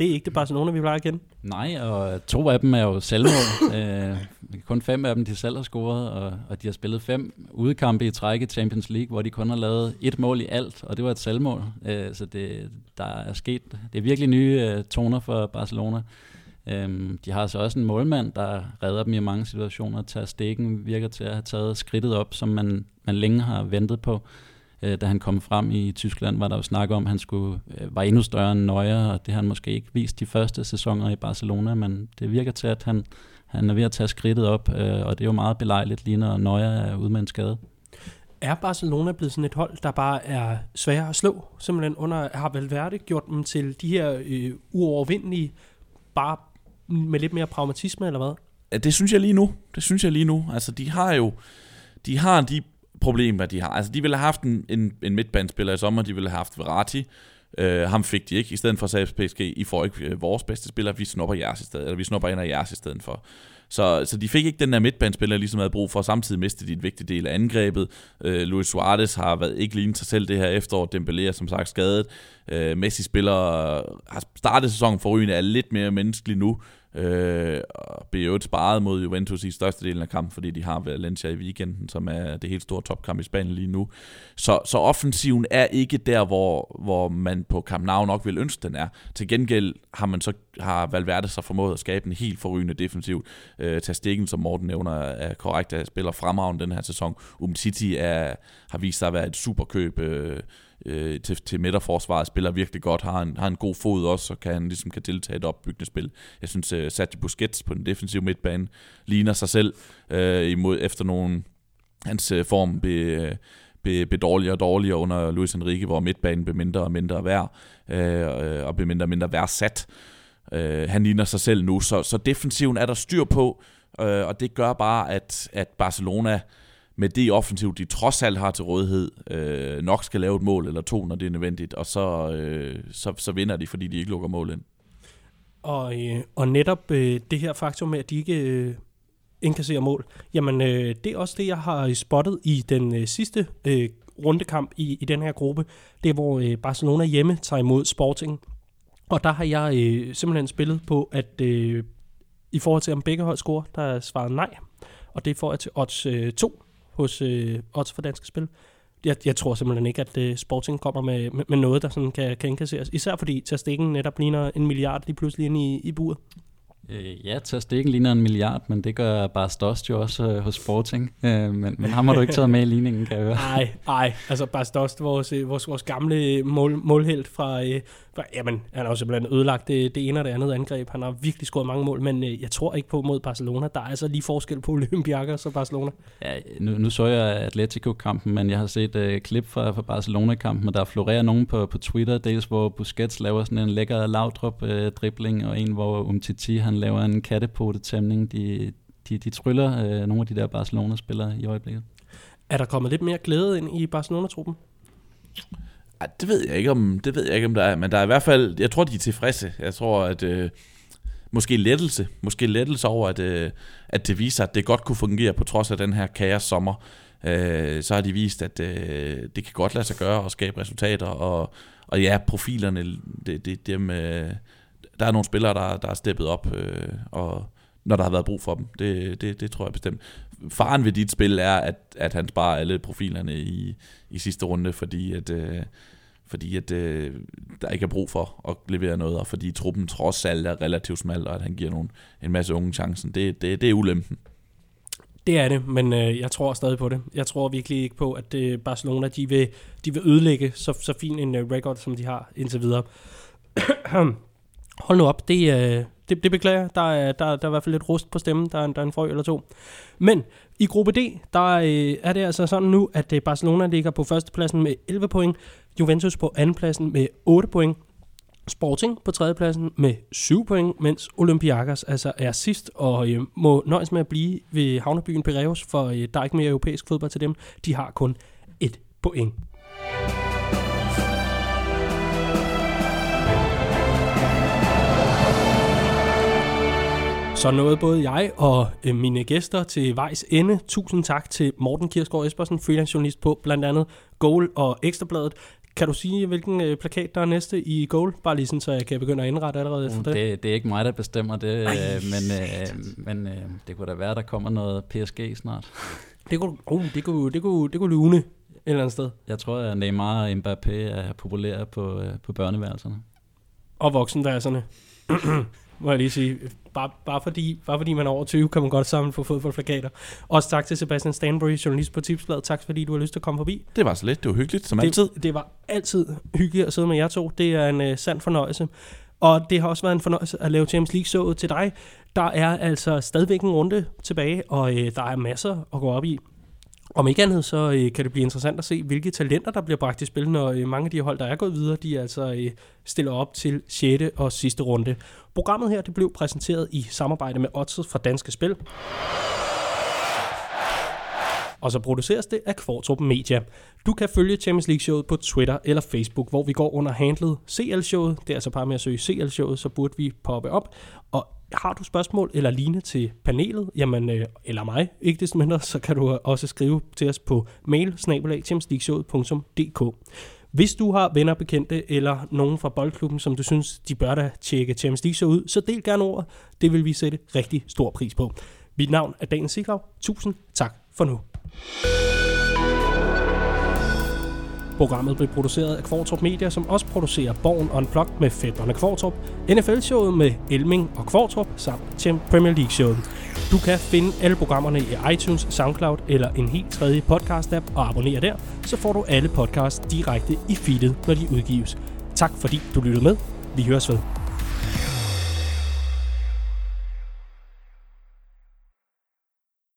Det er ikke det Barcelona, vi plejer at kende. Nej, og to af dem er jo selvmål. øh, kun fem af dem, de selv har scoret, og, og de har spillet fem udekampe i træk i Champions League, hvor de kun har lavet et mål i alt, og det var et selvmål. Øh, så det, der er sket, det er virkelig nye øh, toner for Barcelona. Øhm, de har så også en målmand, der redder dem i mange situationer. Ter Stegen virker til at have taget skridtet op, som man, man længe har ventet på. Øh, da han kom frem i Tyskland, var der jo snak om, at han skulle, øh, var endnu større end Neuer, og det har han måske ikke vist de første sæsoner i Barcelona, men det virker til, at han, han er ved at tage skridtet op, øh, og det er jo meget belejligt lige når Neuer er ude med en skade. Er Barcelona blevet sådan et hold, der bare er svære at slå? Simpelthen under, har Valverde gjort dem til de her øh, uovervindelige, bare med lidt mere pragmatisme, eller hvad? Ja, det synes jeg lige nu. Det synes jeg lige nu. Altså, de har jo de har de problemer, de har. Altså, de ville have haft en, en, en midtbanespiller i sommer, de ville have haft Verratti. Uh, ham fik de ikke. I stedet for sagde PSG, I får ikke øh, vores bedste spiller, vi snupper jeres i stedet, eller vi snupper en af jeres i stedet for. Så, så de fik ikke den der midtbanespiller, ligesom havde brug for. Samtidig mistede de en vigtig del af angrebet. Uh, Luis Suarez har været ikke lignet sig selv det her efterår. Dembélé er som sagt skadet. Uh, Messi spiller, har startet sæsonen for er lidt mere menneskelig nu. Øh, og blev jo sparet mod Juventus i størstedelen af kampen, fordi de har Valencia i weekenden, som er det helt store topkamp i Spanien lige nu. Så, så offensiven er ikke der, hvor, hvor man på Camp Nou nok vil ønske, den er. Til gengæld har man så har Valverde så formået at skabe en helt forrygende defensiv. Øh, Stikken, som Morten nævner, er korrekt, at spiller fremragende den her sæson. Umtiti er, har vist sig at være et superkøb. Øh, øh, til, til midterforsvaret, spiller virkelig godt, har en, har en god fod også, så kan han ligesom kan deltage i et opbyggende spil. Jeg synes, øh, Sergio Busquets på den defensive midtbane ligner sig selv øh, imod efter nogle hans øh, form blev, øh, blev, blev dårligere og dårligere under Luis Enrique, hvor midtbanen blev mindre og mindre værd, øh, øh og blev mindre og mindre værdsat. Øh, han ligner sig selv nu, så, så defensiven er der styr på, øh, og det gør bare, at, at Barcelona med det offensiv, de trods alt har til rådighed, øh, nok skal lave et mål eller to, når det er nødvendigt, og så, øh, så, så vinder de, fordi de ikke lukker mål ind. Og, øh, og netop øh, det her faktum med, at de ikke øh, indkasserer mål, jamen øh, det er også det, jeg har spottet i den øh, sidste øh, rundekamp i, i den her gruppe. Det er, hvor øh, Barcelona hjemme tager imod Sporting. Og der har jeg øh, simpelthen spillet på, at øh, i forhold til om begge hold scorer, der er svaret nej. Og det får jeg til odds øh, 2 hos øh, odds for danske spil. Jeg, jeg tror simpelthen ikke, at øh, Sporting kommer med, med, med noget, der sådan kan, kan indkasseres. Især fordi Terstegen netop ligner en milliard lige pludselig ind i, i buret. Øh, ja, Ter Stegen ligner en milliard, men det gør bare Stost jo også øh, hos Sporting. Øh, men, men ham har du ikke taget med i ligningen, kan jeg høre. Nej, nej. Altså bare Stost, vores, øh, vores, vores gamle mål, målhelt fra, øh, fra... Jamen, han har jo simpelthen ødelagt det, det ene og det andet angreb. Han har virkelig scoret mange mål, men øh, jeg tror ikke på mod Barcelona. Der er altså lige forskel på Olympiakos og Barcelona. Ja, nu, nu så jeg Atletico-kampen, men jeg har set øh, klip fra, fra Barcelona-kampen, og der florerer nogen på, på Twitter, dels hvor Busquets laver sådan en lækker lavdrop-dribling, øh, og en hvor Umtiti han laver en kattepotetæmning. De, de, de tryller øh, nogle af de der Barcelona-spillere i øjeblikket. Er der kommet lidt mere glæde ind i Barcelona-truppen? Ej, det ved jeg ikke om, det ved jeg ikke om der er, men der er i hvert fald, jeg tror de er tilfredse. Jeg tror at øh, måske lettelse, måske lettelse over at øh, at det viser at det godt kunne fungere på trods af den her kaos sommer. Øh, så har de vist at øh, det kan godt lade sig gøre og skabe resultater og og ja, profilerne det, det dem øh, der er nogle spillere, der, der er steppet op, øh, og når der har været brug for dem. Det, det, det tror jeg bestemt. Faren ved dit spil er, at, at han sparer alle profilerne i, i sidste runde, fordi at, øh, fordi at øh, der ikke er brug for at levere noget, og fordi truppen trods alt er relativt smal, og at han giver nogle, en masse unge chancen. Det, det, det er ulempen. Det er det, men øh, jeg tror stadig på det. Jeg tror virkelig ikke på, at øh, Barcelona de vil, de vil ødelægge så, så fin en øh, record, som de har indtil videre. Hold nu op, det, øh, det, det beklager der er, der, der er i hvert fald lidt rust på stemmen, der er, der er en frø eller to. Men i gruppe D, der øh, er det altså sådan nu, at øh, Barcelona ligger på førstepladsen med 11 point, Juventus på andenpladsen med 8 point, Sporting på tredjepladsen med 7 point, mens Olympiakos altså er sidst og øh, må nøjes med at blive ved havnebyen Piraeus, for øh, der er ikke mere europæisk fodbold til dem. De har kun et point. Så nåede både jeg og øh, mine gæster til vejs ende. Tusind tak til Morten Kirsgaard Espersen, freelance journalist på blandt andet Goal og Ekstrabladet. Kan du sige, hvilken øh, plakat, der er næste i Goal? Bare lige sådan, så jeg kan begynde at indrette allerede efter det. Det, det er ikke mig, der bestemmer det, øh, men, øh, men øh, det kunne da være, der kommer noget PSG snart. Det kunne, uh, det kunne, det kunne, det kunne lune et eller andet sted. Jeg tror, at Neymar og Mbappé er populære på, på børneværelserne. Og voksenværelserne. må jeg lige sige. Bare, bare, fordi, bare fordi man er over 20, kan man godt samle på fodboldplakater. Også tak til Sebastian Stanbury, journalist på Tipsbladet. Tak fordi du har lyst til at komme forbi. Det var så let, det var hyggeligt, som altid. Det, det var altid hyggeligt at sidde med jer to. Det er en uh, sand fornøjelse. Og det har også været en fornøjelse at lave Champions League-showet til dig. Der er altså stadigvæk en runde tilbage, og øh, der er masser at gå op i. Om ikke andet, så øh, kan det blive interessant at se, hvilke talenter, der bliver bragt i spil, når øh, mange af de hold, der er gået videre, de altså øh, stiller op til 6. og sidste runde. Programmet her det blev præsenteret i samarbejde med Odds fra Danske Spil. Og så produceres det af Kvartrup Media. Du kan følge Champions League-showet på Twitter eller Facebook, hvor vi går under handlet CL-showet. Det er altså bare med at søge CL-showet, så burde vi poppe op. Og har du spørgsmål eller lignende til panelet, jamen, øh, eller mig, ikke desto mindre, så kan du også skrive til os på mail Hvis du har venner, bekendte eller nogen fra boldklubben, som du synes, de bør da tjekke Champions League ud, så del gerne ordet. Det vil vi sætte rigtig stor pris på. Mit navn er Daniel Siglaug. Tusind tak for nu. Programmet blev produceret af Kvartrup Media, som også producerer Born Unplugged med fætterne Kvartrup, NFL-showet med Elming og Kvartrup, samt Premier League-showet. Du kan finde alle programmerne i iTunes, SoundCloud eller en helt tredje podcast-app og abonnere der, så får du alle podcasts direkte i feedet, når de udgives. Tak fordi du lyttede med. Vi høres ved.